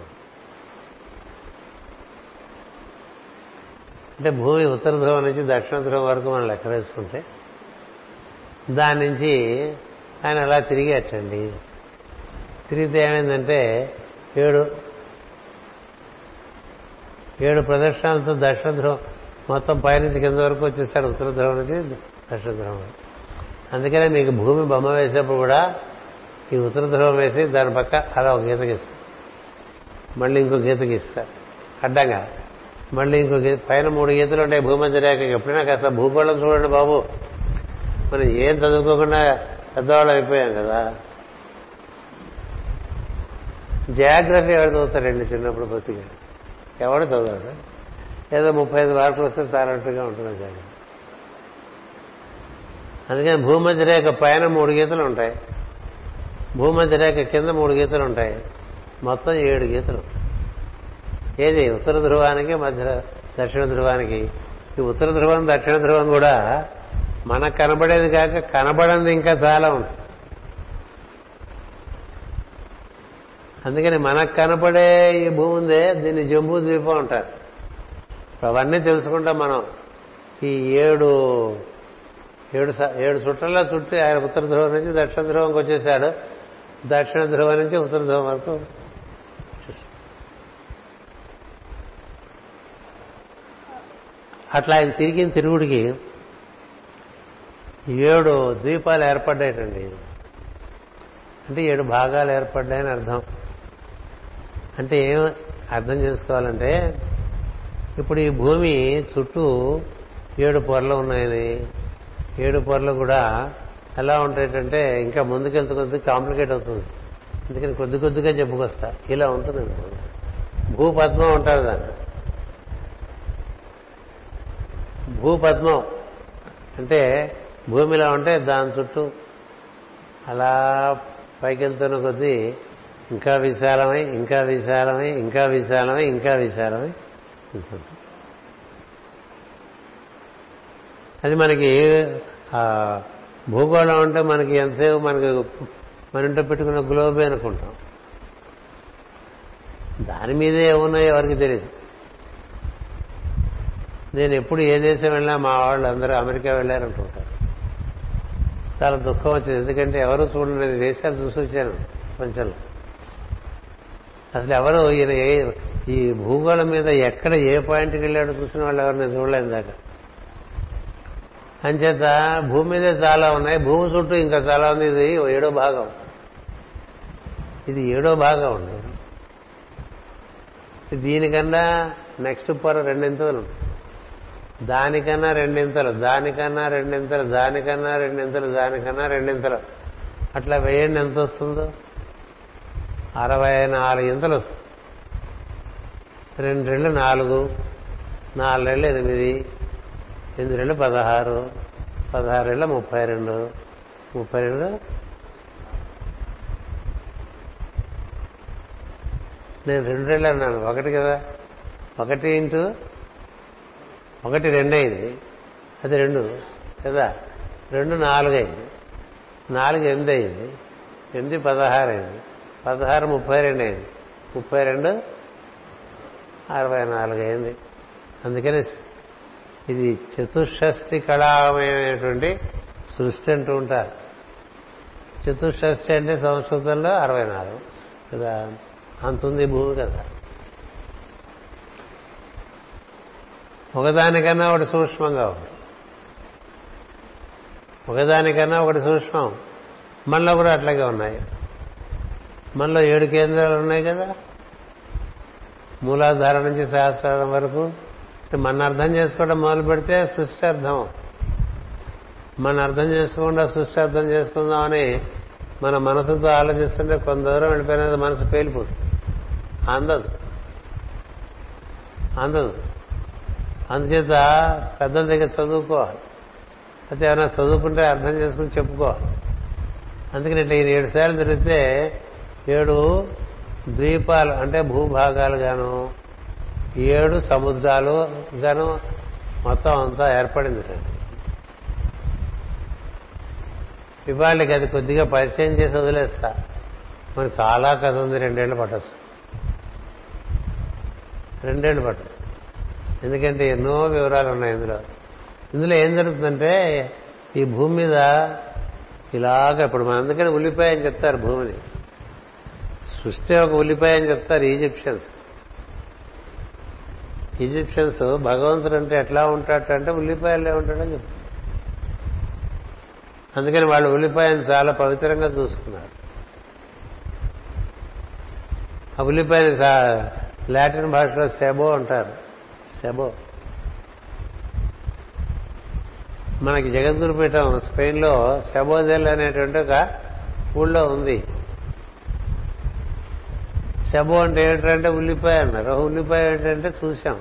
అంటే భూమి ఉత్తర ధ్రువం నుంచి దక్షిణ ధ్రువం వరకు మనం లెక్క వేసుకుంటే దాని నుంచి ఆయన అలా తిరిగేటండి తిరిగితే ఏమైందంటే ఏడు ఏడు ప్రదక్షిణాలతో దక్షిణ ధ్రువం మొత్తం పైనుంచి కింద వరకు వచ్చేసాడు ఉత్తర ధ్రువం నుంచి దక్షిణ ధ్రువం అందుకనే మీకు భూమి బొమ్మ వేసేప్పుడు కూడా ఈ ఉత్తర ధ్రువం వేసి దాని పక్క అలా ఒక గీత గీస్తారు మళ్ళీ ఇంకో గీత గీస్తారు అడ్డంగా. మళ్ళీ ఇంకో గీత పైన మూడు గీతలు ఉంటాయి భూమధ్య రేఖ ఎప్పుడైనా కాస్త భూగోళం చూడండి బాబు. మనం ఏం చదువుకోకుండా పెద్దవాళ్ళు అయిపోయాం కదా. జాగ్రఫీ ఎవరు చదువుతారండి చిన్నప్పుడు బతిగా ఎవడు చదవడు ఏదో ముప్పై ఐదు మార్కులు వస్తే చాలట్టుగా ఉంటుంది కానీ అందుకని భూమధ్య రేఖ పైన మూడు గీతలు ఉంటాయి. భూమధ్య రేఖ కింద మూడు గీతలు ఉంటాయి. మొత్తం ఏడు గీతలు. ఏది? ఉత్తర ధ్రువానికి మధ్య దక్షిణ ధ్రువానికి. ఈ ఉత్తర ధ్రువం దక్షిణ ధ్రువం కూడా మనకు కనబడేది కాక కనబడింది ఇంకా చాలా ఉంటుంది అందుకని మనకు కనపడే ఈ భూమి ఉందే దీన్ని జంబూ ద్వీపం అంటారు. అవన్నీ తెలుసుకుంటాం మనం ఈ ఏడు ఏడు ఏడు చుట్టల్లో చుట్టి ఆయన ఉత్తర ధ్రువం నుంచి దక్షిణ ధ్రువంకి వచ్చేసాడు. దక్షిణ ధ్రువం నుంచి ఉత్తర ధ్రువం వరకు అట్లా ఆయన తిరిగిన తిరుగుడికి ఏడు ద్వీపాలు ఏర్పడ్డాయటండి అంటే ఏడు భాగాలు ఏర్పడ్డాయని అర్థం. అంటే ఏం అర్థం చేసుకోవాలంటే ఇప్పుడు ఈ భూమి చుట్టూ ఏడు పొరలు ఉన్నాయని. ఏడు పొరలు కూడా ఎలా ఉంటాయంటే ఇంకా ముందుకెళ్తూ కొద్ది కాంప్లికేట్ అవుతుంది. అందుకని కొద్ది కొద్దిగా చెప్పుకొస్తా ఇలా ఉంటుంది భూపద్మం ఉంటారు దాన్ని. భూపద్మం అంటే భూమిలో ఉంటే దాని చుట్టూ అలా పైకెళ్తున్న కొద్దీ ఇంకా విశాలమై ఇంకా విశాలమై ఇంకా విశాలమై ఇంకా విశాలమై తెలుసు అది మనకి భూగోళం అంటే మనకి ఎంతసేపు మనకి మన ఇంట్లో పెట్టుకున్న గ్లోబే అనుకుంటాం. దాని మీదే ఏమున్నాయో ఎవరికి తెలియదు నేను ఎప్పుడు ఏ దేశం వెళ్ళినా మా వాళ్ళు అందరూ అమెరికా వెళ్ళారంటుంటారు చాలా దుఃఖం వచ్చింది. ఎందుకంటే ఎవరు చూడలేదు దేశాలు చూసి వచ్చాను ప్రపంచంలో అసలు ఎవరు ఈయన ఈ భూగోళం మీద ఎక్కడ ఏ పాయింట్కి వెళ్ళాడో చూసిన వాళ్ళు ఎవరిని చూడలేదు దాకా. అంచేత భూమి మీదే చాలా ఉన్నాయి భూమి చుట్టూ ఇంకా చాలా ఉంది ఇది ఏడో భాగం. ఇది ఏడో భాగం ఉంది దీనికన్నా నెక్స్ట్ పొర రెండింతలు దానికన్నా రెండింతలు దానికన్నా రెండింతలు దానికన్నా రెండింతలు దానికన్నా రెండింతలు. అట్లా వేయండి ఎంత వస్తుందో? అరవై నాలుగు ఇంతలు వస్తుంది. రెండు నాలుగు నాలుగు ఎనిమిది ఎనిమిది పదహారు పదహారు ముప్పై రెండు ముప్పై రెండు నేను రెండు రెళ్ళు అన్నాను. ఒకటి కదా? ఒకటి ఇంటూ ఒకటి రెండు అయింది. అది రెండు కదా? రెండు నాలుగు నాలుగు ఎనిమిది అయింది. ఎనిమిది పదహారు అయింది. పదహారు ముప్పై రెండు అయింది. ముప్పై రెండు అరవై నాలుగు అయింది అందుకని ఇది చతుషష్ఠి కళామయమైనటువంటి సృష్టి అంటూ ఉంటారు. చతుషష్ఠి అంటే సంస్కృతంలో అరవై నాలుగు కదా? అంతుంది భూమి కదా? ఒకదానికన్నా ఒకటి సూక్ష్మంగా ఉంది. ఒకదానికన్నా ఒకటి సూక్ష్మం. మనలో కూడా అట్లాగే ఉన్నాయి. మనలో ఏడు కేంద్రాలు ఉన్నాయి కదా? మూలాధార నుంచి సహస్రారం వరకు మన అర్థం చేసుకోవడం మొదలు పెడితే సృష్టి అర్థం. మన అర్థం చేసుకోకుండా సృష్టి అర్థం చేసుకుందామని మన మనసుతో ఆలోచిస్తుంటే కొంత దూరం వెళ్ళిపోయినది మనసు పేలిపోతుంది అందదు. అందదు. అందుచేత పెద్దల దగ్గర చదువుకోవాలి. అయితే ఏమైనా చదువుకుంటే అర్థం చేసుకుని చెప్పుకోవాలి. అందుకని ఇట్లా ఈ ఏడు సార్లు తిరిగితే ఏడు ద్వీపాలు అంటే భూభాగాలు గాను ఏడు సముద్రాలు గాను మొత్తం అంతా ఏర్పడింది ఇవాళకి అది కొద్దిగా పరిచయం చేసి వదిలేస్తా. మరి చాలా కథ ఉంది రెండేళ్ళు పట్టచ్చు. రెండేళ్ళు పట్టచ్చు. ఎందుకంటే ఎన్నో వివరాలు ఉన్నాయి ఇందులో. ఇందులో ఏం జరుగుతుందంటే ఈ భూమి మీద ఇలాగ ఇప్పుడు మన అందుకని ఉల్లిపాయ అని చెప్తారు భూమిని. సృష్టి ఒక ఉల్లిపాయ అని చెప్తారు ఈజిప్షియన్స్. ఈజిప్షియన్స్ భగవంతుడు అంటే ఎట్లా ఉంటాడంటే ఉల్లిపాయలే ఉంటాడని చెప్తారు. అందుకని వాళ్ళు ఉల్లిపాయను చాలా పవిత్రంగా చూసుకున్నారు. ఆ ఉల్లిపాయని లాటిన్ భాషలో సెబో అంటారు. సెబో. మనకి జగద్గురుపీఠం స్పెయిన్లో సెబోజెల్ అనేటువంటి ఒక ఊళ్ళో ఉంది. శబు అంటే ఏంటంటే ఉల్లిపాయ అన్నారు. ఉల్లిపాయ ఏంటంటే చూశాం.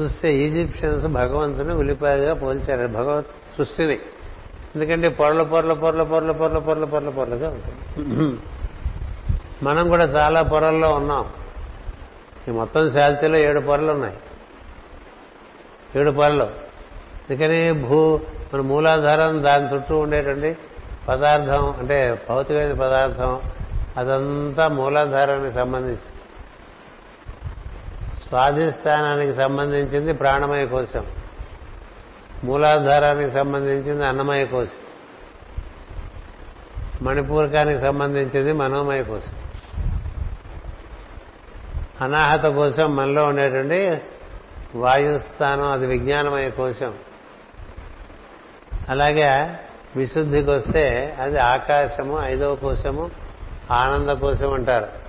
చూస్తే ఈజిప్షియన్స్ భగవంతుని ఉల్లిపాయగా పోల్చారు. భగవత్ సృష్టిని. ఎందుకంటే పొరల పొరల పొరల పొరల పొరల పొరల పొరల పొరలుగా ఉంటుంది. మనం కూడా చాలా పొరల్లో ఉన్నాం. ఈ మొత్తం శాల్తీలో ఏడు పొరలు ఉన్నాయి. ఏడు పొరలు. అందుకని భూ మన మూలాధారం దాని చుట్టూ ఉండేటువంటి పదార్థం అంటే భౌతికమైన పదార్థం అదంతా మూలాధారానికి సంబంధించి స్వాధిష్టానానికి సంబంధించింది ప్రాణమయ కోశం. మూలాధారానికి సంబంధించింది అన్నమయ కోశం. మణిపూరకానికి సంబంధించింది మనోమయ కోశం. అనాహత కోసం మనలో ఉండేటువంటి వాయుస్థానం అది విజ్ఞానమయ కోశం. అలాగే విశుద్ధికి వస్తే అది ఆకాశము ఐదవ కోశము ఆనంద కోసం అంటారు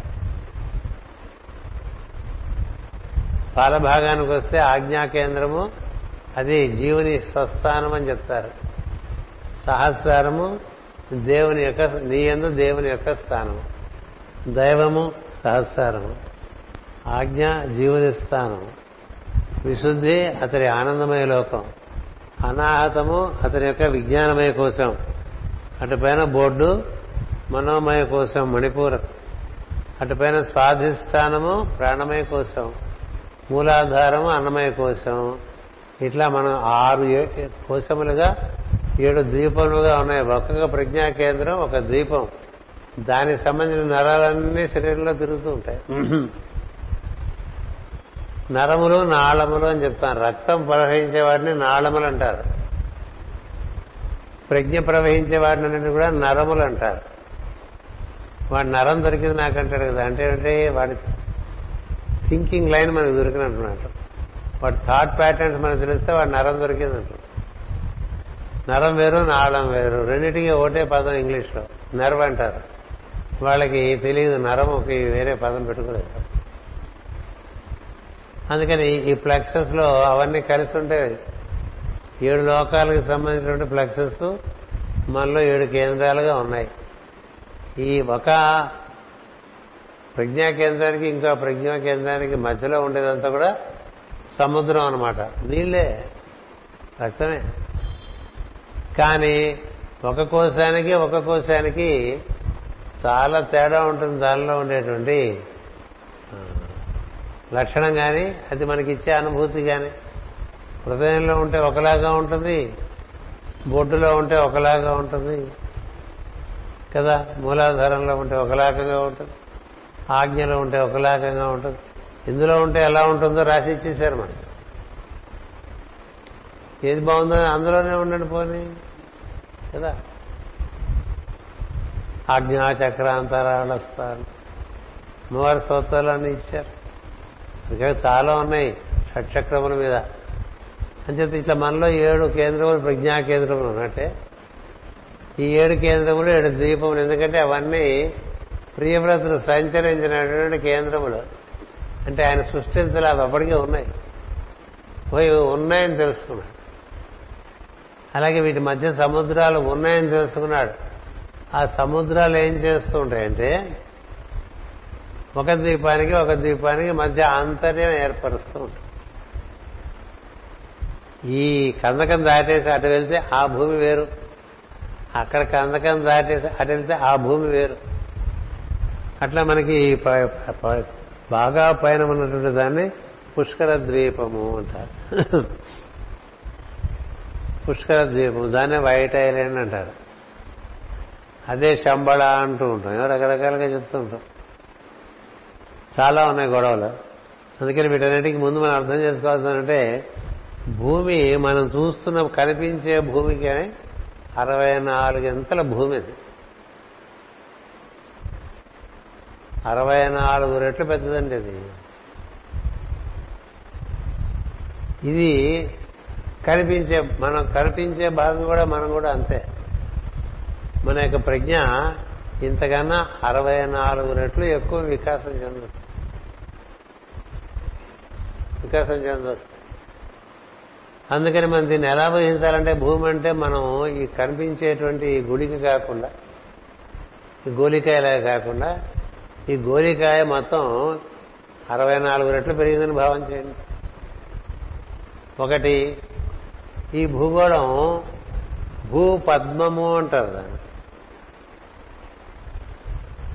పాలభాగానికి వస్తే ఆజ్ఞా కేంద్రము అది జీవుని స్వస్థానం అని చెప్తారు. సహస్రారము దేవుని యొక్క నీ ఎందు దేవుని యొక్క స్థానము. దైవము సహస్రారము. ఆజ్ఞ జీవుని స్థానం విశుద్ధి అతని ఆనందమయ లోకం. అనాహతము అతని యొక్క విజ్ఞానమయ కోసం అటుపైన బోర్డు మనోమయ కోసం మణిపూరం. అటుపైన స్వాధిష్టానము ప్రాణమయ కోసం మూలాధారము అన్నమయ కోసం ఇట్లా మనం ఆరు కోశములుగా ఏడు ద్వీపములుగా ఉన్నాయి. ఒక్కొక్క ప్రజ్ఞా కేంద్రం ఒక ద్వీపం. దానికి సంబంధించిన నరాలన్నీ శరీరంలో తిరుగుతూ ఉంటాయి. నరములు నాళములు అని చెప్తాను రక్తం ప్రవహించే వాటిని నాళములు అంటారు. ప్రజ్ఞ ప్రవహించే వాటిని కూడా నరములు అంటారు. వాడి నరం దొరికింది నాకంటాడు కదా. అంటే అంటే వాడి థింకింగ్ లైన్ మనకు దొరికినట్టున్నట్టు వాడి థాట్ ప్యాటర్న్స్ మనకు తెలిస్తే వాడి నరం దొరికిందంటు నరం వేరు నాళం వేరు. రెండింటికి ఒకటే పదం ఇంగ్లీష్లో. నర్వ్ అంటారు. వాళ్ళకి తెలియదు నరం ఒక వేరే పదం పెట్టుకోలేదు. అందుకని ఈ ప్లెక్సెస్లో అవన్నీ కలిసి ఉంటాయి. ఏడు లోకాలకు సంబంధించినటువంటి ప్లెక్సెస్ మనలో ఏడు కేంద్రాలుగా ఉన్నాయి. ఈ ఒక ప్రజ్ఞా కేంద్రానికి ఇంకా ప్రజ్ఞా కేంద్రానికి మధ్యలో ఉండేదంతా కూడా సముద్రం అనమాట నీళ్ళే రక్తమే. కానీ ఒక కోశానికి ఒక కోశానికి చాలా తేడా ఉంటుంది దానిలో ఉండేటువంటి లక్షణం కానీ అది మనకిచ్చే అనుభూతి కానీ హృదయంలో ఉంటే ఒకలాగా ఉంటుంది బొడ్డులో ఉంటే ఒకలాగా ఉంటుంది. కదా? మూలాధారంలో ఉంటే ఒకలాకంగా ఉంటుంది. ఆజ్ఞలో ఉంటే ఒకలాకంగా ఉంటుంది. ఇందులో ఉంటే ఎలా ఉంటుందో రాసి ఇచ్చేశారు మనం ఏది బాగుందో అందులోనే ఉండండి పోనీ. కదా? ఆజ్ఞా చక్రాంతరాళస్థానం. అమ్మవారి స్తోత్రాలన్నీ ఇచ్చారు. ఇంకా చాలా ఉన్నాయి షట్చక్రముల మీద. అంచేత ఇట్లా మనలో ఏడు కేంద్రములు ప్రజ్ఞా కేంద్రములు ఉన్నట్టే. ఈ ఏడు కేంద్రములు ఏడు ద్వీపములు. ఎందుకంటే అవన్నీ ప్రియవ్రతులు సంచరించినటువంటి కేంద్రములు. అంటే ఆయన సృష్టించలే అవి అప్పటికే ఉన్నాయి. పోయి ఉన్నాయని తెలుసుకున్నాడు. అలాగే వీటి మధ్య సముద్రాలు ఉన్నాయని తెలుసుకున్నాడు. ఆ సముద్రాలు ఏం చేస్తూ ఉంటాయంటే ఒక ద్వీపానికి ఒక ద్వీపానికి మధ్య ఆంతర్యం ఏర్పరుస్తూ ఉంటాయి. ఈ కందకం దాటేసి అటు వెళ్తే ఆ భూమి వేరు. అక్కడ కందకం దాటేసి అటు వెళ్తే ఆ భూమి వేరు. అట్లా మనకి ప- బాగా పైన ఉన్నటువంటి దాన్ని పుష్కర ద్వీపము అంటారు. పుష్కర ద్వీపం దాన్నే వైట్ ఐలాండ్ అంటారు. అదే శంబళ అంటూ ఉంటాం. ఏమో రకరకాలుగా చెప్తూ ఉంటాం. చాలా ఉన్నాయి గొడవలు. అందుకని వీటన్నిటికీ ముందు మనం అర్థం చేసుకోవాల్సిందంటే భూమి మనం చూస్తున్న కనిపించే భూమికి అరవై నాలుగింతల భూమి అది అరవై నాలుగు రెట్లు పెద్దదండి అది. ఇది కనిపించే మనం కనిపించే భాగం కూడా మనం కూడా అంతే. మన యొక్క ప్రజ్ఞ ఇంతకన్నా అరవై నాలుగు రెట్లు ఎక్కువ వికాసం చెందొచ్చు వికాసం చెందొచ్చు అందుకని మనం దీన్ని ఎలా ఊహించాలంటే భూమి అంటే మనం ఈ కనిపించేటువంటి ఈ గుడికి కాకుండా ఈ గోలికాయలా కాకుండా ఈ గోలికాయ మొత్తం అరవై నాలుగు రెట్లు పెరిగిందని భావం చేయండి. ఒకటి ఈ భూగోళం భూ పద్మము అంటారు దాన్ని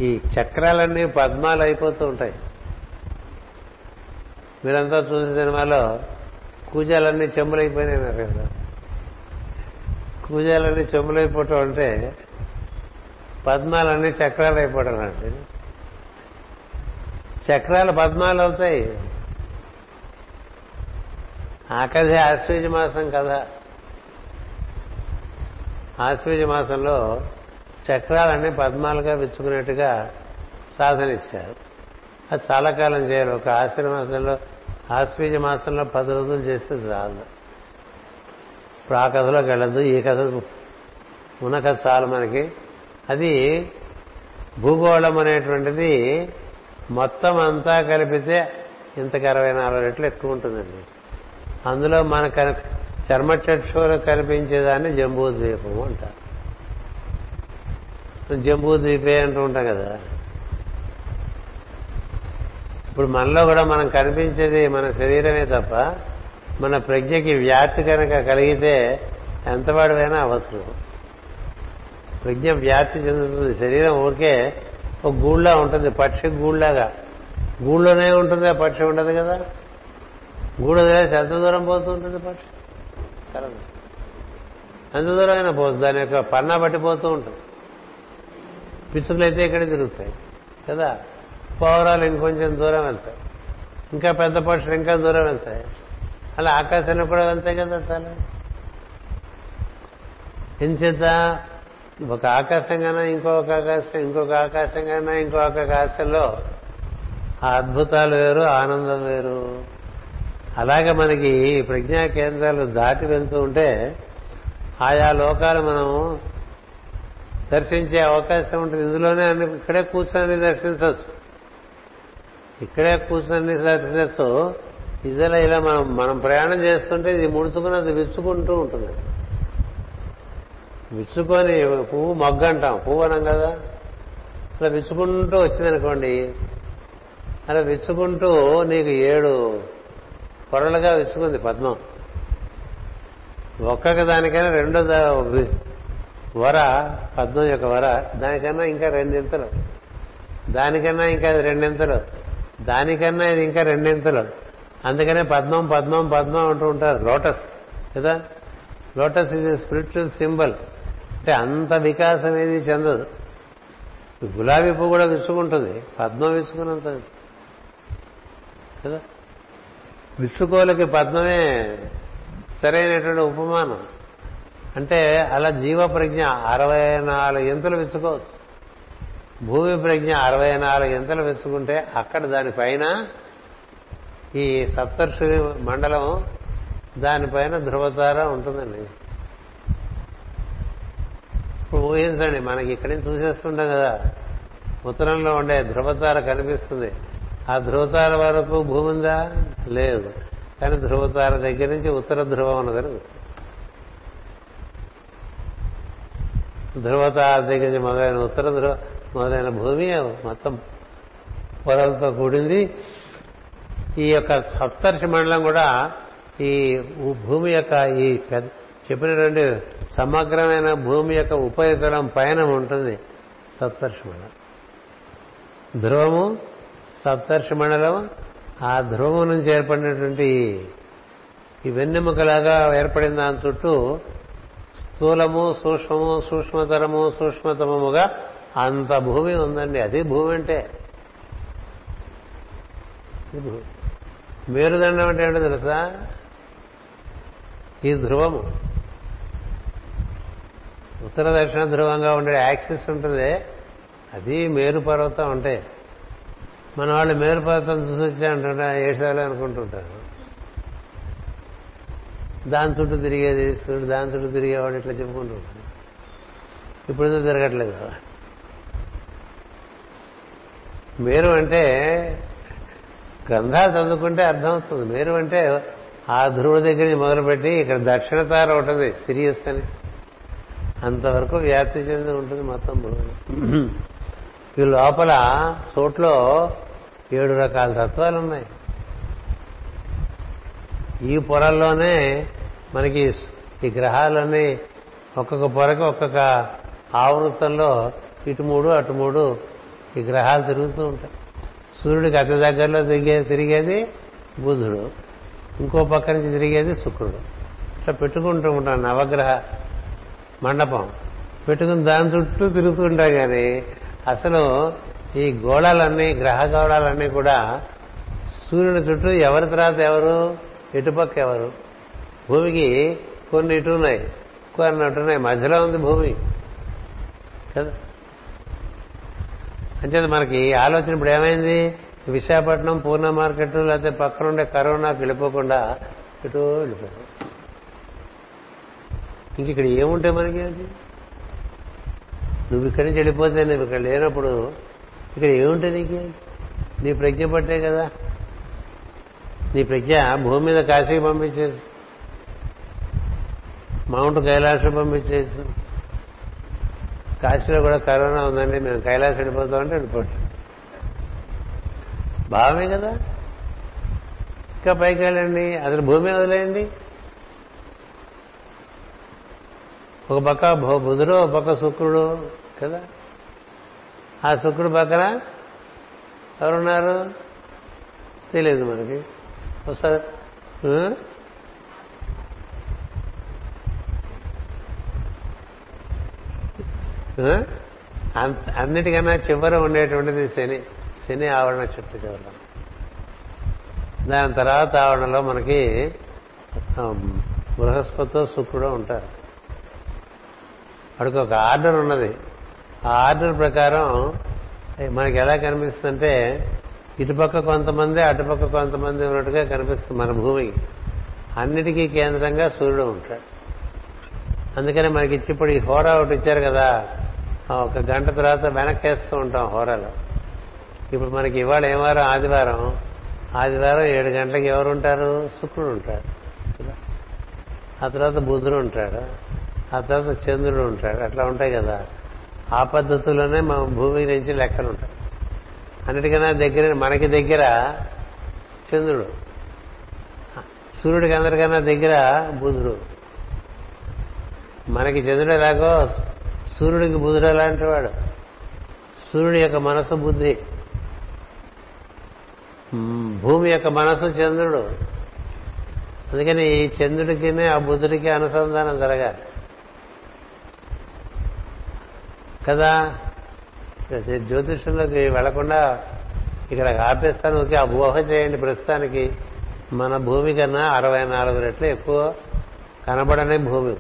ఈ చక్రాలన్నీ పద్మాలు అయిపోతూ ఉంటాయి. మీరంతా చూసిన సినిమాలో కూజాలన్నీ చెంబులైపోయినాయి కదా కూజాలన్నీ చెమ్ములైపోవటం అంటే పద్మాలన్నీ చక్రాలు అయిపోవడం అంటే చక్రాలు పద్మాలు అవుతాయి. ఆ కథే ఆశ్వీజ మాసం కథ. ఆశ్వీజ మాసంలో చక్రాలన్నీ పద్మాలుగా విచ్చుకునేట్టుగా సాధన ఇచ్చారు. అది చాలా కాలం చేయాలి. ఒక ఆశ్వీజ మాసంలో ఆశ్వీజ మాసంలో పది రోజులు చేస్తే చాలు. ఇప్పుడు ఆ కథలోకి వెళ్ళదు ఈ కథ ఉన్న కథ చాలు మనకి. అది భూగోళం అనేటువంటిది మొత్తం అంతా కలిపితే ఇంతకు అరవై నాలుగు రెట్లు ఎక్కువ ఉంటుందండి. అందులో మన చర్మ కనిపించేదాన్ని జంబూ ద్వీపము అంటారు. జంబూ ద్వీపే అంటూ ఉంటాం కదా. ఇప్పుడు మనలో కూడా మనం కనిపించేది మన శరీరమే తప్ప మన ప్రజ్ఞకి వ్యాప్తి కనుక కలిగితే ఎంతవాడివైనా అవసరం. ప్రజ్ఞ వ్యాప్తి చెందుతుంది శరీరం ఊరికే ఒక గూళ్ళ ఉంటుంది పక్షి గూళ్ళగా గూళ్ళోనే ఉంటుంది ఆ పక్షి ఉండదు కదా. గూడు వదిలేసి ఎంత దూరం పోతూ ఉంటుంది పక్షి? చాలా ఎంత దూరం అయినా పోతుంది దాని యొక్క పన్నా పట్టిపోతూ ఉంటుంది. పిచ్చుకలు అయితే ఇక్కడ తిరుగుతాయి కదా? పౌరాలు ఇంకొంచెం దూరం వెళ్తాయి. ఇంకా పెద్ద పక్షులు ఇంకా దూరం వెళ్తాయి. అలా ఆకాశాన్ని కూడా వెళ్తాయి కదా చాలా ఎంచేత ఒక ఆకాశంగానే ఇంకొక ఆకాశం ఇంకొక ఆకాశంగానే ఇంకొక ఆకాశంలో ఆ అద్భుతాలు వేరు ఆనందం వేరు. అలాగే మనకి ప్రజ్ఞా కేంద్రాలు దాటి వెళ్తూ ఉంటే ఆయా లోకాలు మనం దర్శించే అవకాశం ఉంటుంది. ఇందులోనే అన్ని ఇక్కడే కూర్చొని దర్శించవచ్చు. ఇక్కడే కూర్చొని సక్సెస్ ఇదిలా ఇలా మనం మనం ప్రయాణం చేస్తుంటే ఇది ముడుచుకున్నది విచ్చుకుంటూ ఉంటుంది. విచ్చుకొని పువ్వు మొగ్గ అంటాం. పువ్వు అనం కదా? అలా విచ్చుకుంటూ వచ్చిందనుకోండి అలా విచ్చుకుంటూ నీకు ఏడు పొరలుగా విచ్చుకుంది పద్మం. ఒక్కొక్క దానికైనా రెండో వర పద్మం యొక్క వర దానికన్నా ఇంకా రెండింతలు. దానికన్నా ఇంకా రెండింతలు. దానికన్నా ఇది ఇంకా రెండింతలు. అందుకనే పద్మం పద్మం పద్మం అంటూ ఉంటారు. లోటస్ కదా? లోటస్ ఇది స్పిరిచువల్ సింబల్ అంటే అంత వికాసం ఏది చెందదు. గులాబీ పువ్వు కూడా విసుకుంటుంది పద్మం విసుకున్నంత కదా? విసుకోలకి పద్మమే సరైనటువంటి ఉపమానం. అంటే అలా జీవ ప్రజ్ఞ అరవై నాలుగు ఎంతలు విచ్చుకోవచ్చు భూమి ప్రజ్ఞ అరవై నాలుగు ఇంతలు వెచ్చుకుంటే అక్కడ దానిపైన ఈ సప్తర్షి మండలం దానిపైన ధృవతార ఉంటుందండి. ఇప్పుడు ఊహించండి మనకి ఇక్కడి నుంచి చూసేస్తుంటాం కదా. ఉత్తరంలో ఉండే ధృవతార కనిపిస్తుంది. ఆ ధృవతార వరకు భూమి ఉందా? లేదు. కానీ ధృవతార దగ్గర నుంచి ఉత్తర ధ్రువం ఉన్నదని ధృవతార దగ్గర నుంచి మొదలైన ఉత్తర ధ్రువ మొదలైన భూమి మొత్తం పొరలతో కూడింది. ఈ యొక్క సప్తర్షి మండలం కూడా ఈ భూమి యొక్క ఈ పెద్ద చెప్పినటువంటి సమగ్రమైన భూమి యొక్క ఉపరితలం పైన ఉంటుంది సప్తర్షి మండలం. ధ్రువము సప్తర్షి మండలం ఆ ధ్రువము నుంచి ఏర్పడినటువంటి ఈ వెన్నెముకలాగా ఏర్పడిన దాని చుట్టూ స్థూలము సూక్ష్మము సూక్ష్మతరము సూక్ష్మతమముగా అంత భూమి ఉందండి. అది భూమి అంటే. మేరుదండం అంటే ఏంటో తెలుసా? ఈ ధ్రువము. ఉత్తర దక్షిణ ధ్రువంగా ఉండే యాక్సిస్ ఉంటుంది. అది మేరు పర్వతం ఉంటాయి మన వాళ్ళు మేరు పర్వతం చూసి వచ్చా అంటుంటా ఏసాలి అనుకుంటుంటారు. దాని చుట్టూ తిరిగేది సూర్యుడు దాని చుట్టూ తిరిగేవాడు ఇట్లా చెప్పుకుంటూ ఉంటాడు ఇప్పుడు తిరగట్లేదు. కదా మేరు అంటే గ్రంథాలు చదువుకుంటే అర్థమవుతుంది మేరు అంటే ఆ ధ్రువుడి దగ్గర నుంచి మొదలుపెట్టి ఇక్కడ దక్షిణ తార ఉంటుంది సిరియస్ అని. అంతవరకు వ్యాప్తి చెంది ఉంటుంది మొత్తం భూమి. ఈ లోపల చోట్లో ఏడు రకాల తత్వాలు ఉన్నాయి ఈ పొరల్లోనే మనకి ఈ గ్రహాలన్నీ ఒక్కొక్క పొరకి ఒక్కొక్క ఆవృత్తంలో ఇటు మూడు అటు మూడు ఈ గ్రహాలు తిరుగుతూ ఉంటాయి. సూర్యుడికి అతి దగ్గరలో తిరిగే తిరిగేది బుధుడు. ఇంకో పక్క నుంచి తిరిగేది శుక్రుడు. ఇట్లా పెట్టుకుంటూ ఉంటాం నవగ్రహ మండపం. పెట్టుకుని దాని చుట్టూ తిరుగుతుంటాం కానీ అసలు ఈ గోళాలన్నీ గ్రహ గోళాలన్నీ కూడా సూర్యుని చుట్టూ ఎవరి తర్వాత ఎవరు? ఇటుపక్క ఎవరు? భూమికి కొన్ని ఇటు ఉన్నాయి కొన్ని అటున్నాయి. మధ్యలో ఉంది భూమి. కదా? అంతే మనకి ఆలోచన ఇప్పుడు ఏమైంది? విశాఖపట్నం పూర్ణ మార్కెట్ లేకపోతే పక్కనుండే కరోనాకు వెళ్ళిపోకుండా ఇటు వెళ్ళిపోయాం. ఇంక ఇక్కడ ఏముంటాయి మనకి అది? నువ్వు ఇక్కడి నుంచి వెళ్ళిపోతే నువ్వు ఇక్కడ లేనప్పుడు ఇక్కడ ఏముంటాయి నీకు? నీ ప్రజ్ఞ పట్టే కదా. నీ ప్రజ్ఞ భూమి మీద కాశీకి పంపించేసి మౌంట్ కైలాసం పంపించేసి కాశీలో కూడా కరోనా ఉందండి మేము కైలాసం వెళ్ళిపోతామంటే వెళ్ళిపోతాం. భావమే కదా? ఇంకా పైకి వెళ్ళండి అసలు భూమి వదిలేయండి. ఒక పక్క బుధుడు ఒక పక్క శుక్రుడు కదా? ఆ శుక్రుడు పక్కన ఎవరున్నారు? తెలియదు మనకి. ఒకసారి అన్నిటికన్నా చివర ఉండేటువంటిది శని. శని ఆవరణ చుట్టూ చివర. దాని తర్వాత ఆవరణలో మనకి బృహస్పతితో శుక్రుడు ఉంటారు. వాడికి ఒక ఆర్డర్ ఉన్నది. ఆ ఆర్డర్ ప్రకారం మనకి ఎలా కనిపిస్తుందంటే ఇటుపక్క కొంతమంది అటుపక్క కొంతమంది ఉన్నట్టుగా కనిపిస్తుంది మన భూమికి అన్నిటికీ కేంద్రంగా సూర్యుడు ఉంటాడు. అందుకనే మనకి ఇచ్చి ఇప్పుడు ఈ హోరా ఒకటి ఇచ్చారు కదా ఒక గంట తర్వాత వెనక్కేస్తూ ఉంటాం హోరాలో. ఇప్పుడు మనకి ఇవాళ ఏం వారం ఆదివారం. ఆదివారం ఏడు గంటలకు ఎవరు ఉంటారు? శుక్రుడు ఉంటాడు. ఆ తర్వాత బుధుడు ఉంటాడు. ఆ తర్వాత చంద్రుడు ఉంటాడు. అట్లా ఉంటాయి కదా. ఆ పద్ధతిలోనే మన భూమి నుంచి లెక్కలు ఉంటాయి. అన్నిటికన్నా దగ్గర మనకి దగ్గర చంద్రుడు. సూర్యుడికి అందరికన్నా దగ్గర బుధుడు. మనకి చంద్రుడు ఎలాగో సూర్యుడికి బుధుడు ఎలాంటి వాడు సూర్యుడి యొక్క మనసు బుద్ధి. భూమి యొక్క మనసు చంద్రుడు. అందుకని ఈ చంద్రుడికి ఆ బుధుడికి అనుసంధానం జరగాలి. కదా? నేను జ్యోతిషంలోకి వెళ్ళకుండా ఇక్కడ ఆపేస్తాను ఓకే ఆ ఊహ చేయండి ప్రస్తుతానికి. మన భూమి కన్నా అరవై నాలుగు రెట్లు ఎక్కువ కనబడనే భూమి.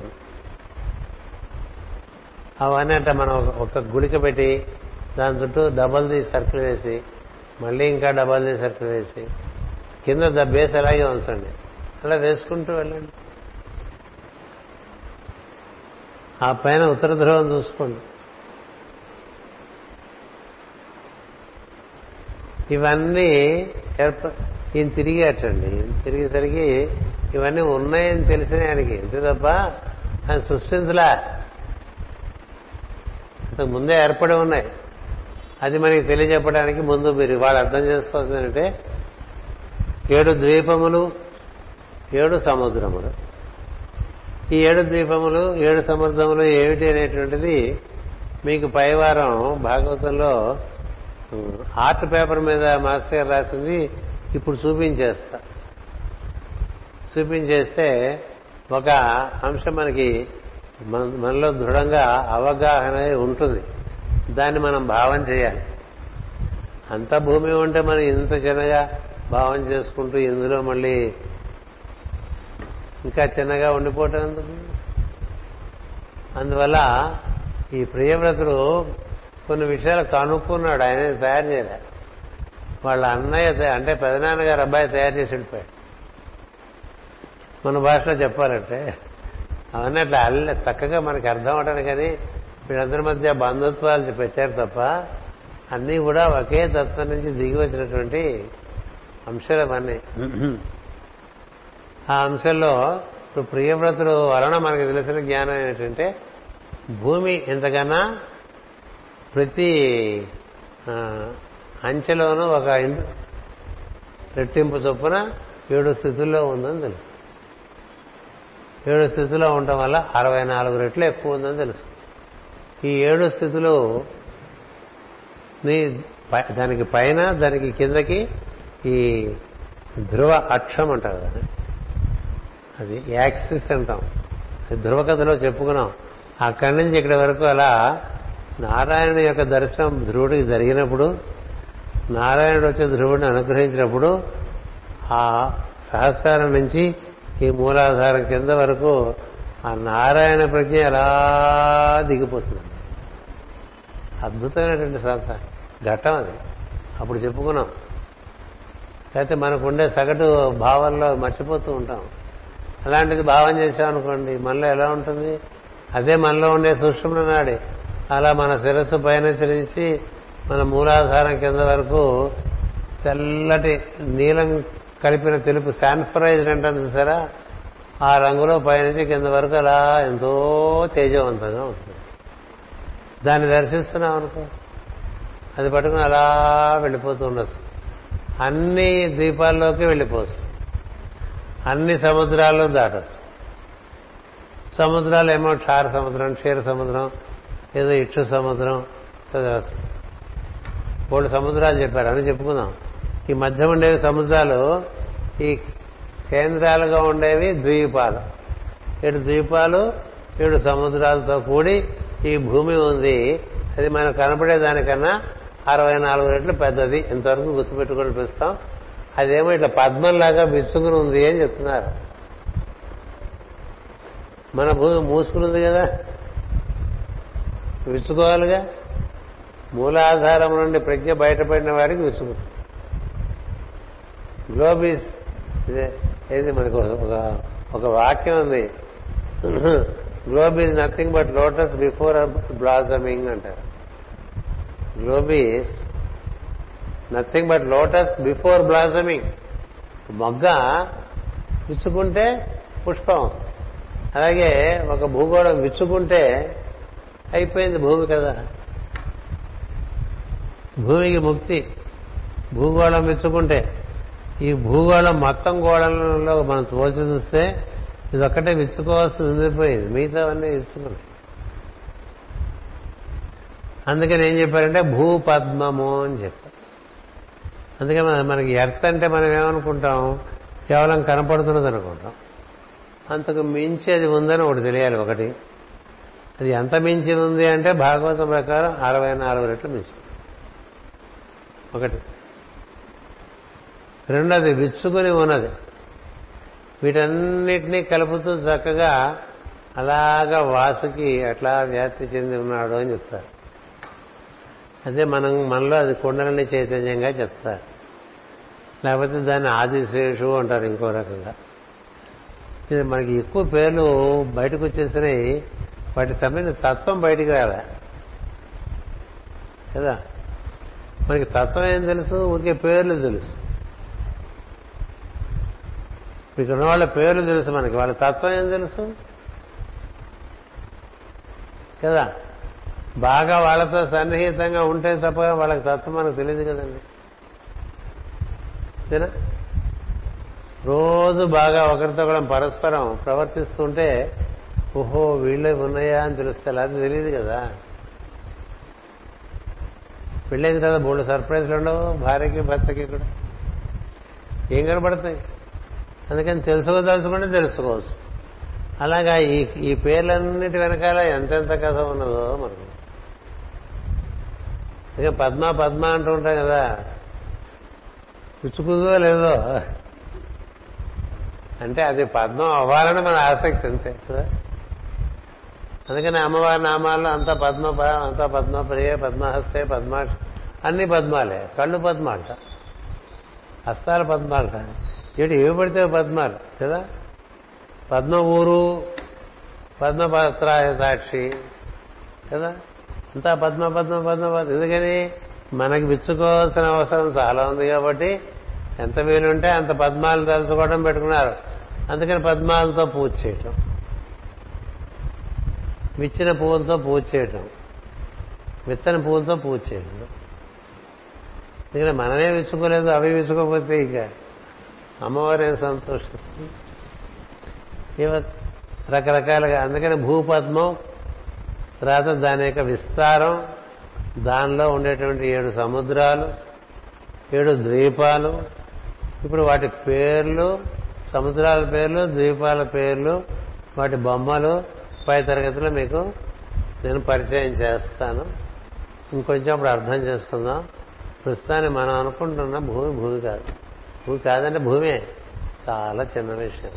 అవన్నీ అంటే మనం ఒక గుడిక పెట్టి దాని చుట్టూ డబల్ ది సర్కిల్ వేసి మళ్ళీ ఇంకా డబల్ ది సర్కిల్ వేసి కింద ద బేస్ అలాగే ఉంచండి. అలా వేసుకుంటూ వెళ్ళండి. ఆ పైన ఉత్తర ధ్రువం చూసుకోండి. ఇవన్నీ ఏర్ప ఈయన తిరిగేటండి తిరిగేసరికి ఇవన్నీ ఉన్నాయని తెలిసిన ఆయనకి. అంతే తప్ప ఆయన సృష్టించలే. ముందే ఏర్పడి ఉన్నాయి. అది మనకి తెలియజెప్పడానికి ముందు మీరు వాళ్ళు అర్థం చేసుకోవాల్సిందంటే ఏడు ద్వీపములు ఏడు సముద్రములు. ఈ ఏడు ద్వీపములు ఏడు సముద్రములు ఏమిటి అనేటువంటిది మీకు పైవారం భాగవతంలో ఆర్ట్ పేపర్ మీద మాస్టర్ గారు రాసింది ఇప్పుడు చూపించేస్తా. చూపించేస్తే ఒక అంశం మనకి మనలో దృఢంగా అవగాహన ఉంటుంది. దాన్ని మనం భావం చేయాలి. అంత భూమి ఉంటే మనం ఇంత చిన్నగా భావం చేసుకుంటూ ఇందులో మళ్ళీ ఇంకా చిన్నగా ఉండిపోవటం ఎందుకు? అందువల్ల ఈ ప్రియవ్రతుడు కొన్ని విషయాలు కనుక్కున్నాడు. ఆయన తయారు చేయలే. వాళ్ళ అన్నయ్య అంటే పెదనాన్నగారు అబ్బాయి తయారు చేసి వెళ్ళిపోయాడు. మన భాషలో చెప్పాలంటే అవన్నీ అట్లా అల్ల చక్కగా మనకి అర్థం అవడానికి కానీ వీళ్ళందరి మధ్య బంధుత్వాలు పెట్టారు తప్ప అన్నీ కూడా ఒకే తత్వం నుంచి దిగి వచ్చినటువంటి అంశాలు అవన్నీ. ఆ అంశంలో ఇప్పుడు ప్రియవ్రతుడు వలన మనకు తెలిసిన జ్ఞానం ఏంటంటే భూమి ఎంతకన్నా ప్రతి అంచెలోనూ ఒక రెట్టింపు చొప్పున ఏడు స్థితుల్లో ఉందని తెలుసు. ఏడు స్థితిలో ఉండటం వల్ల అరవై నాలుగు రెట్లు ఎక్కువ ఉందని తెలుసు. ఈ ఏడు స్థితులు నీ దానికి పైన దానికి కిందకి ఈ ధ్రువ అక్షం అంటారు కదా. అది యాక్సిస్ అంటాం. ధ్రువ కథలో చెప్పుకున్నాం. అక్కడి నుంచి ఇక్కడి వరకు అలా నారాయణ యొక్క దర్శనం ధ్రువుడికి జరిగినప్పుడు నారాయణుడు వచ్చే ధ్రువుడిని అనుగ్రహించినప్పుడు ఆ సహస్రం నుంచి ఈ మూలాధారం కింద వరకు ఆ నారాయణ ప్రజ్ఞ ఎలా దిగిపోతుంది? అద్భుతమైనటువంటి సంస్థ ఘట్టం అది. అప్పుడు చెప్పుకున్నాం. అయితే మనకు ఉండే సగటు భావంలో మర్చిపోతూ ఉంటాం. అలాంటిది భావం చేసామనుకోండి మనలో ఎలా ఉంటుంది? అదే మనలో ఉండే సూక్ష్మ నాడి. అలా మన శిరస్సు పైన చరించి మన మూలాధారం కింద వరకు తెల్లటి నీలం కలిపిన తెలుపు శాన్ఫరైజ్డ్ అంటాను చూసారా? ఆ రంగులో పైనుంచి కింద వరకు అలా ఎంతో తేజవంతంగా ఉంటుంది. దాన్ని దర్శిస్తున్నాం అనుకో. అది పట్టుకుని అలా వెళ్ళిపోతూ ఉండొచ్చు. అన్ని ద్వీపాల్లోకి వెళ్ళిపోవచ్చు. అన్ని సముద్రాల్లో దాటచ్చు. సముద్రాలు ఏమో క్షార సముద్రం క్షీర సముద్రం ఏదో ఇక్షు సముద్రం మూడు సముద్రాలు చెప్పారు అని చెప్పుకుందాం. ఈ మధ్య ఉండేవి సముద్రాలు ఈ కేంద్రాలుగా ఉండేవి ద్వీపాలు. ఏడు ద్వీపాలు ఏడు సముద్రాలతో కూడి ఈ భూమి ఉంది. అది మనకు కనపడే దానికన్నా అరవై నాలుగు రెట్లు పెద్దది. ఇంతవరకు గుర్తుపెట్టుకుని పిలుస్తాం అదేమో ఇట్లా పద్మంలాగా విసుగుని ఉంది అని చెప్తున్నారు. మన భూమి మూసుకునుంది కదా. విసుకోవాలిగా మూలాధారం నుండి ప్రజ్ఞ బయటపడిన వారికి విసుగు గ్లోబీస్ ఏది మనకు ఒక ఒక వాక్యం ఉంది. Globe is nothing but lotus before blossoming అంటారు. Globe is nothing but lotus before blossoming. మొగ్గ విచ్చుకుంటే పుష్పం. అలాగే ఒక భూగోళం విచ్చుకుంటే అయిపోయింది భూమి కదా. భూమికి ముక్తి. భూగోళం విచ్చుకుంటే. ఈ భూగోళం మొత్తం గోళంలో మనం తోచి చూస్తే ఇది ఒక్కటే విచ్చుకోవాల్సి ఉండిపోయింది మిగతావన్నీ విచ్చుకున్నాయి. అందుకని ఏం చెప్పారంటే భూపద్మము అని చెప్పారు. అందుకే మన మనకి ఎర్త్ అంటే మనం ఏమనుకుంటాం? కేవలం కనపడుతున్నది అనుకుంటాం. అంతకు మించి అది ఉందని ఒకటి తెలియాలి ఒకటి. అది ఎంత మించి ఉంది అంటే భాగవతం ప్రకారం అరవై నాలుగు రెట్లు మించి ఒకటి. రెండోది విచ్చుకుని ఉన్నది. వీటన్నిటినీ కలుపుతూ చక్కగా అలాగా వాసుకి అట్లా వ్యాప్తి చెంది ఉన్నాడు అని చెప్తారు. అదే మనం మనలో అది కుండలని చైతన్యంగా చెప్తారు. లేకపోతే దాన్ని ఆదిశేషు అంటారు ఇంకో రకంగా. ఇది మనకి ఎక్కువ పేర్లు బయటకు వచ్చేసినాయి. వాటి తమ్మిన తత్వం బయటికి రాదా కదా? మనకి తత్వం ఏం తెలుసు? ఊరికే పేర్లు తెలుసు. ఇక్కడ ఉన్న వాళ్ళ పేర్లు తెలుసు మనకి వాళ్ళ తత్వం ఏం తెలుసు? కదా? బాగా వాళ్ళతో సన్నిహితంగా ఉంటే తప్ప వాళ్ళకి తత్వం మనకు తెలియదు కదండి. అంతేనా? రోజు బాగా ఒకరితో కూడా పరస్పరం ప్రవర్తిస్తుంటే ఓహో వీళ్ళే ఉన్నాయా అని తెలుస్తే అది తెలియదు కదా. పెళ్ళైంది కదా మూడు సర్ప్రైజ్లు ఉండవు భార్యకి భర్తకి కూడా. ఏం కనబడతాయి? అందుకని తెలుసుకోదలుచుకుంటే తెలుసుకోవచ్చు. అలాగా ఈ ఈ పేర్లన్నిటి వెనకాల ఎంతెంత కథ ఉన్నదో మనకు. ఇక పద్మ పద్మ అంటూ ఉంటాం కదా. పుచ్చుకుందో లేదో. అంటే అది పద్మం అవ్వాలని మన ఆసక్తి అంతే కదా. అందుకని అమ్మవారి నామాల్లో అంతా పద్మ అంతా పద్మప్రియ పద్మహస్తే పద్మ అన్ని పద్మాలే. కళ్ళు పద్మ అంట హస్తాల అంట ఏడు ఏమి పడితే పద్మాలు కదా? పద్మ ఊరు పద్మపత్రాయ సాక్షి కదా? అంతా పద్మ పద్మ పద్మ పద్మ. ఎందుకని? మనకి విచ్చుకోవాల్సిన అవసరం చాలా ఉంది కాబట్టి ఎంత వీలుంటే అంత పద్మాలు తలుచుకోవడం పెట్టుకున్నారు. అందుకని పద్మాలతో పూజ చేయటం. విచ్చిన పువ్వులతో పూజ చేయటం. విత్తని పువ్వులతో పూజ చేయటం. ఎందుకంటే మనమే విచ్చుకోలేదు అవి విచ్చుకోకపోతే ఇక. అమ్మవారే సంతోషిస్తుంది రకరకాలుగా అందుకని భూపద్మం తర్వాత దాని యొక్క విస్తారం దానిలో ఉండేటువంటి ఏడు సముద్రాలు ఏడు ద్వీపాలు ఇప్పుడు వాటి పేర్లు సముద్రాల పేర్లు ద్వీపాల పేర్లు వాటి బొమ్మలు పై తరగతిలో మీకు నేను పరిచయం చేస్తాను. ఇంకొంచెం అప్పుడు అర్థం చేసుకుందాం. ప్రస్తుతాన్ని మనం అనుకుంటున్న భూమి భూమి కాదు. భూమి కాదంటే భూమే. చాలా చిన్న విషయం.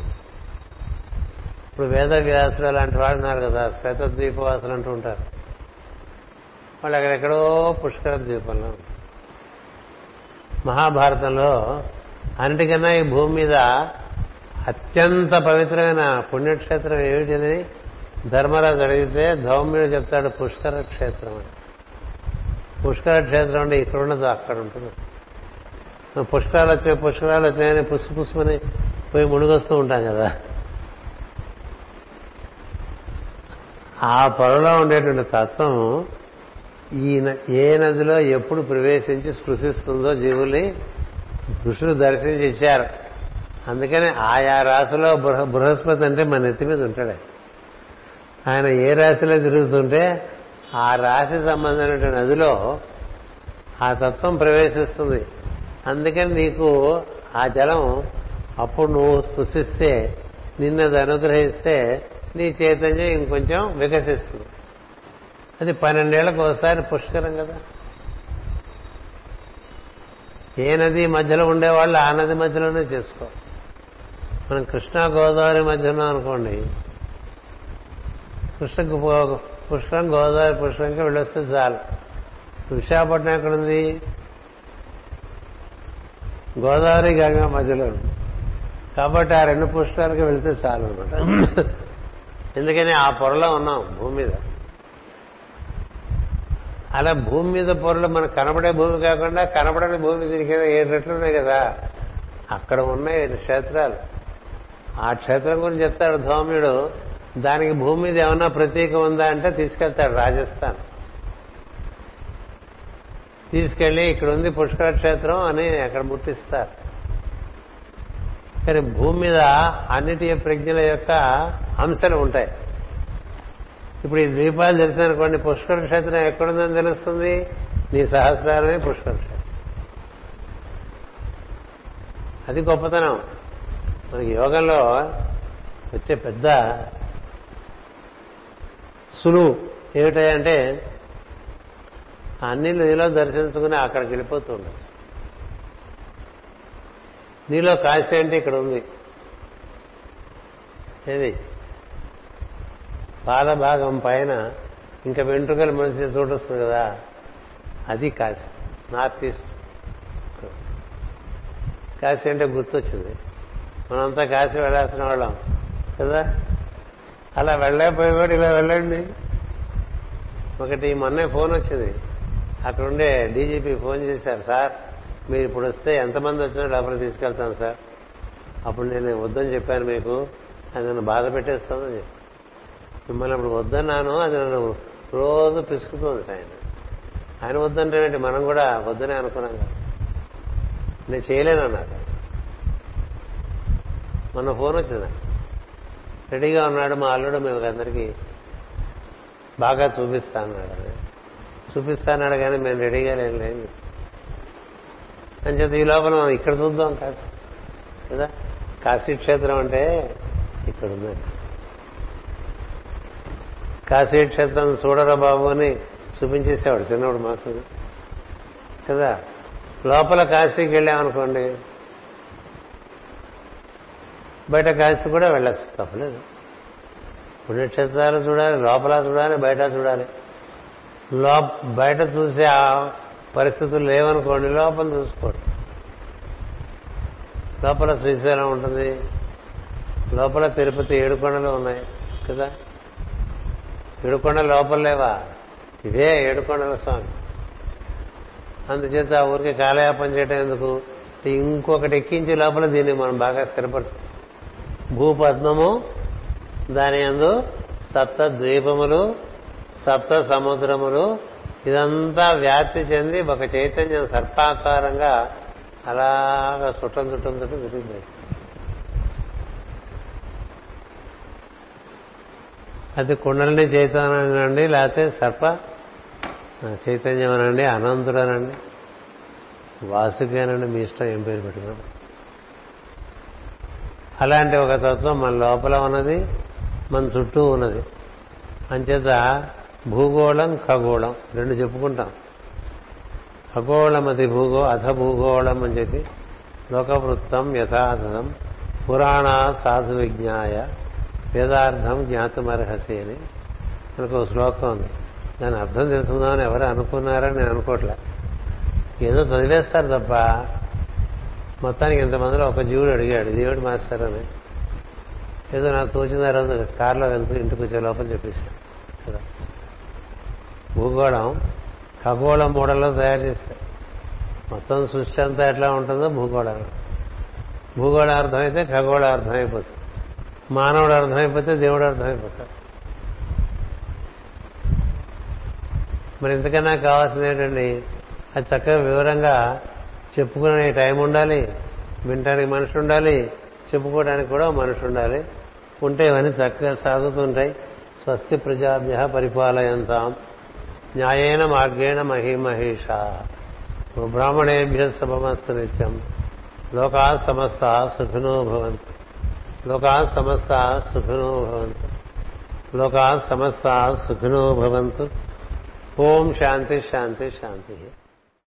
ఇప్పుడు వేద వ్యాసులు అలాంటి వాళ్ళు ఉన్నారు కదా శ్వేత ద్వీపవాసులు అంటూ ఉంటారు. వాళ్ళు అక్కడెక్కడో పుష్కర ద్వీపంలో మహాభారతంలో అన్నిటికన్నా ఈ భూమి మీద అత్యంత పవిత్రమైన పుణ్యక్షేత్రం ఏమిటని ధర్మరాజు అడిగితే ధౌమ్యుడు చెప్తాడు పుష్కర క్షేత్రం అని. పుష్కర క్షేత్రం అంటే ఇక్కడ ఉండదు అక్కడ ఉంటుంది. పుష్కరాలు వచ్చాయి పుష్కరాలు వచ్చాయని పుష్పు పుసుమని పోయి మునిగొస్తూ ఉంటాం కదా. ఆ పొరలో ఉండేటువంటి తత్వం ఈ ఏ నదిలో ఎప్పుడు ప్రవేశించి స్పృశిస్తుందో జీవుల్ని ఋషులు దర్శించి ఇచ్చారు. అందుకని ఆయా రాశిలో బృహస్పతి అంటే మన నెత్తి మీద ఉంటాడే. ఆయన ఏ రాశిలో తిరుగుతుంటే ఆ రాశి సంబంధమైన నదిలో ఆ తత్వం ప్రవేశిస్తుంది. అందుకని నీకు ఆ జలం అప్పుడు నువ్వు స్పృశిస్తే నిన్నది అనుగ్రహిస్తే నీ చైతన్యం ఇంకొంచెం వికసిస్తుంది. అది పన్నెండేళ్ళకు ఒకసారి పుష్కరం కదా. ఏ నది మధ్యలో ఉండేవాళ్ళు ఆ నది మధ్యలోనే చేసుకో మనం కృష్ణా గోదావరి మధ్యలో అనుకోండి కృష్ణకు పుష్కరం గోదావరి పుష్కరంకి వెళ్ళొస్తే చాలు. విశాఖపట్నం ఎక్కడుంది? గోదావరి గంగా మధ్యలో కాబట్టి ఆ రెండు పుష్కరాలకు వెళితే చాలు అనమాట ఎందుకని ఆ పొరలో ఉన్నాం భూమి మీద. అలా భూమి మీద పొరలు మనకు కనబడే భూమి కాకుండా కనబడని భూమి దీనికి ఏడు రెట్లు ఉన్నాయి కదా? అక్కడ ఉన్నాయి క్షేత్రాలు. ఆ క్షేత్రం గురించి చెప్తాడు ధౌమ్యుడు. దానికి భూమి మీద ఏమన్నా ప్రతీక ఉందా అంటే తీసుకెళ్తాడు రాజస్థాన్. తీసుకెళ్ళి ఇక్కడ ఉంది పుష్కర క్షేత్రం అని అక్కడ ముట్టిస్తారు. కానీ భూమి మీద అన్నిటి ప్రజ్ఞల యొక్క అంశాలు ఉంటాయి. ఇప్పుడు ఈ ద్వీపాలు తెలిసిననుకోండి పుష్కర క్షేత్రం ఎక్కడుందని తెలుస్తుంది? నీ సహస్రాలనే పుష్కర క్షేత్రం. అది గొప్పతనం. మనకి యోగంలో వచ్చే పెద్ద సులువు ఏమిటంటే అన్ని నీలో దర్శించుకుని అక్కడికి వెళ్ళిపోతూ ఉండొచ్చు నీలో కాశీ అంటే ఇక్కడ ఉంది. ఏది? పాల భాగం పైన ఇంకా వెంట్రుకలు మనిషి చోటు వస్తుంది కదా? అది కాశీ. North east. కాశీ అంటే గుర్తొచ్చింది. మనంతా కాశీ వెళ్ళాల్సిన వాళ్ళం కదా? అలా వెళ్ళకపోయేవాడు ఇలా వెళ్ళండి. ఒకటి మొన్నే ఫోన్ వచ్చింది. అక్కడ ఉండే డీజీపీ ఫోన్ చేశారు సార్ మీరు ఇప్పుడు వస్తే ఎంతమంది వచ్చినా డబ్బులు తీసుకెళ్తాను సార్. అప్పుడు నేను వద్దని చెప్పాను మీకు అది నన్ను బాధ పెట్టేస్తుందని చెప్పి. మిమ్మల్ని అప్పుడు వద్దన్నాను అది నన్ను రోజు పిసుకుతుంది ఆయన. ఆయన వద్దంటే మనం కూడా వద్దనే అనుకున్నాం కదా. నేను చేయలేను అన్నారు మొన్న ఫోన్ వచ్చింది. రెడీగా ఉన్నాడు మా అల్లుడు మేము అందరికీ బాగా చూపిస్తా అన్నాడు. చూపిస్తానన్నాడు కానీ మేము రెడీగా లేని లేదు అని చెప్తే ఈ లోపల మనం ఇక్కడ చూద్దాం కాశీ. కదా? కాశీ క్షేత్రం అంటే ఇక్కడ ఉందండి కాశీ క్షేత్రం చూడరా బాబు అని చూపించేసేవాడు చిన్నవాడు మాకు. కదా? లోపల కాశీకి వెళ్ళామనుకోండి బయట కాశీ కూడా వెళ్ళచ్చు తప్పలేదు పుణ్యక్షేత్రాలు చూడాలి లోపల చూడాలి బయట చూడాలి. లో బయట చూసే ఆ పరిస్థితులు లేవనుకోండి లోపల చూసుకోండి. లోపల శ్రీశైలం ఉంటుంది. లోపల తిరుపతి ఏడుకొండలు ఉన్నాయి కదా? ఏడుకొండ లోపల లేవా? ఇదే ఏడుకొండల స్వామి. అందుచేత ఊరికి కాలయాపన చేయటం ఎందుకు? ఇంకొకటి ఎక్కించి లోపల దీన్ని మనం బాగా స్థిరపరచు భూపద్మము దాని ఎందు సప్త ద్వీపములు సప్త సముద్రములు ఇదంతా వ్యాప్తి చెంది ఒక చైతన్యం సర్పాకారంగా అలాగా చుట్టం చుట్టం చుట్టం తిరుగుతుంది. అది కుండలిని చైతన్యం అనండి లేకపోతే సర్ప చైతన్యం అనండి అనంతుడనండి వాసుకేనండి మీ ఇష్టం ఏం పేరు పెట్టుకున్నాం అలాంటి ఒక తత్వం మన లోపల ఉన్నది మన చుట్టూ ఉన్నది. అంచేత భూగోళం ఖగోళం రెండు చెప్పుకుంటాం. ఖగోళం అది భూగో అథ భూగోళం అని చెప్పి లోకవృత్తం యథాతథం పురాణ సాధు విజ్ఞాయ వేదార్థం జ్ఞాతమర్హసి అని మనకు శ్లోకం ఉంది. దాని అర్థం తెలుసుకుందామని ఎవరు అనుకున్నారని నేను అనుకోవట్లే ఏదో చదివేస్తారు తప్ప మొత్తానికి ఇంతమందిలో ఒక జీవుడు అడిగాడు దేవుడు మాస్టర్ అని. ఏదో నాకు తోచిన రోజు కారులో వెళ్తూ ఇంటికి వచ్చే లోపల చెప్పేశాను కదా. భూగోళం ఖగోళం మోడల్లో తయారు చేశారు. మొత్తం సృష్టి అంతా ఎట్లా ఉంటుందో భూగోళం. భూగోళం అర్థమైతే ఖగోళం అర్థమైపోతుంది. మానవుడు అర్థమైపోతే దేవుడు అర్థమైపోతాడు. మరి ఇంతకన్నా కావాల్సింది ఏంటండి? అది చక్కగా వివరంగా చెప్పుకునే టైం ఉండాలి వినటానికి మనిషి ఉండాలి చెప్పుకోవడానికి కూడా మనిషి ఉండాలి. ఉంటే ఇవన్నీ చక్కగా సాగుతుంటాయి స్వస్తి ప్రజాభ్య పరిపాలయంతాం. న్యాయేన మార్గేణ మహిమహేష. బ్రాహ్మణేభ్య శుభమస్తు నిత్యం. లోకా సమస్త సుఖినో భవంతు. లోకా సమస్త సుఖినో భవంతు. లోకా సమస్త సుఖినో భవంతు. ఓం శాంతి శాంతి శాంతి.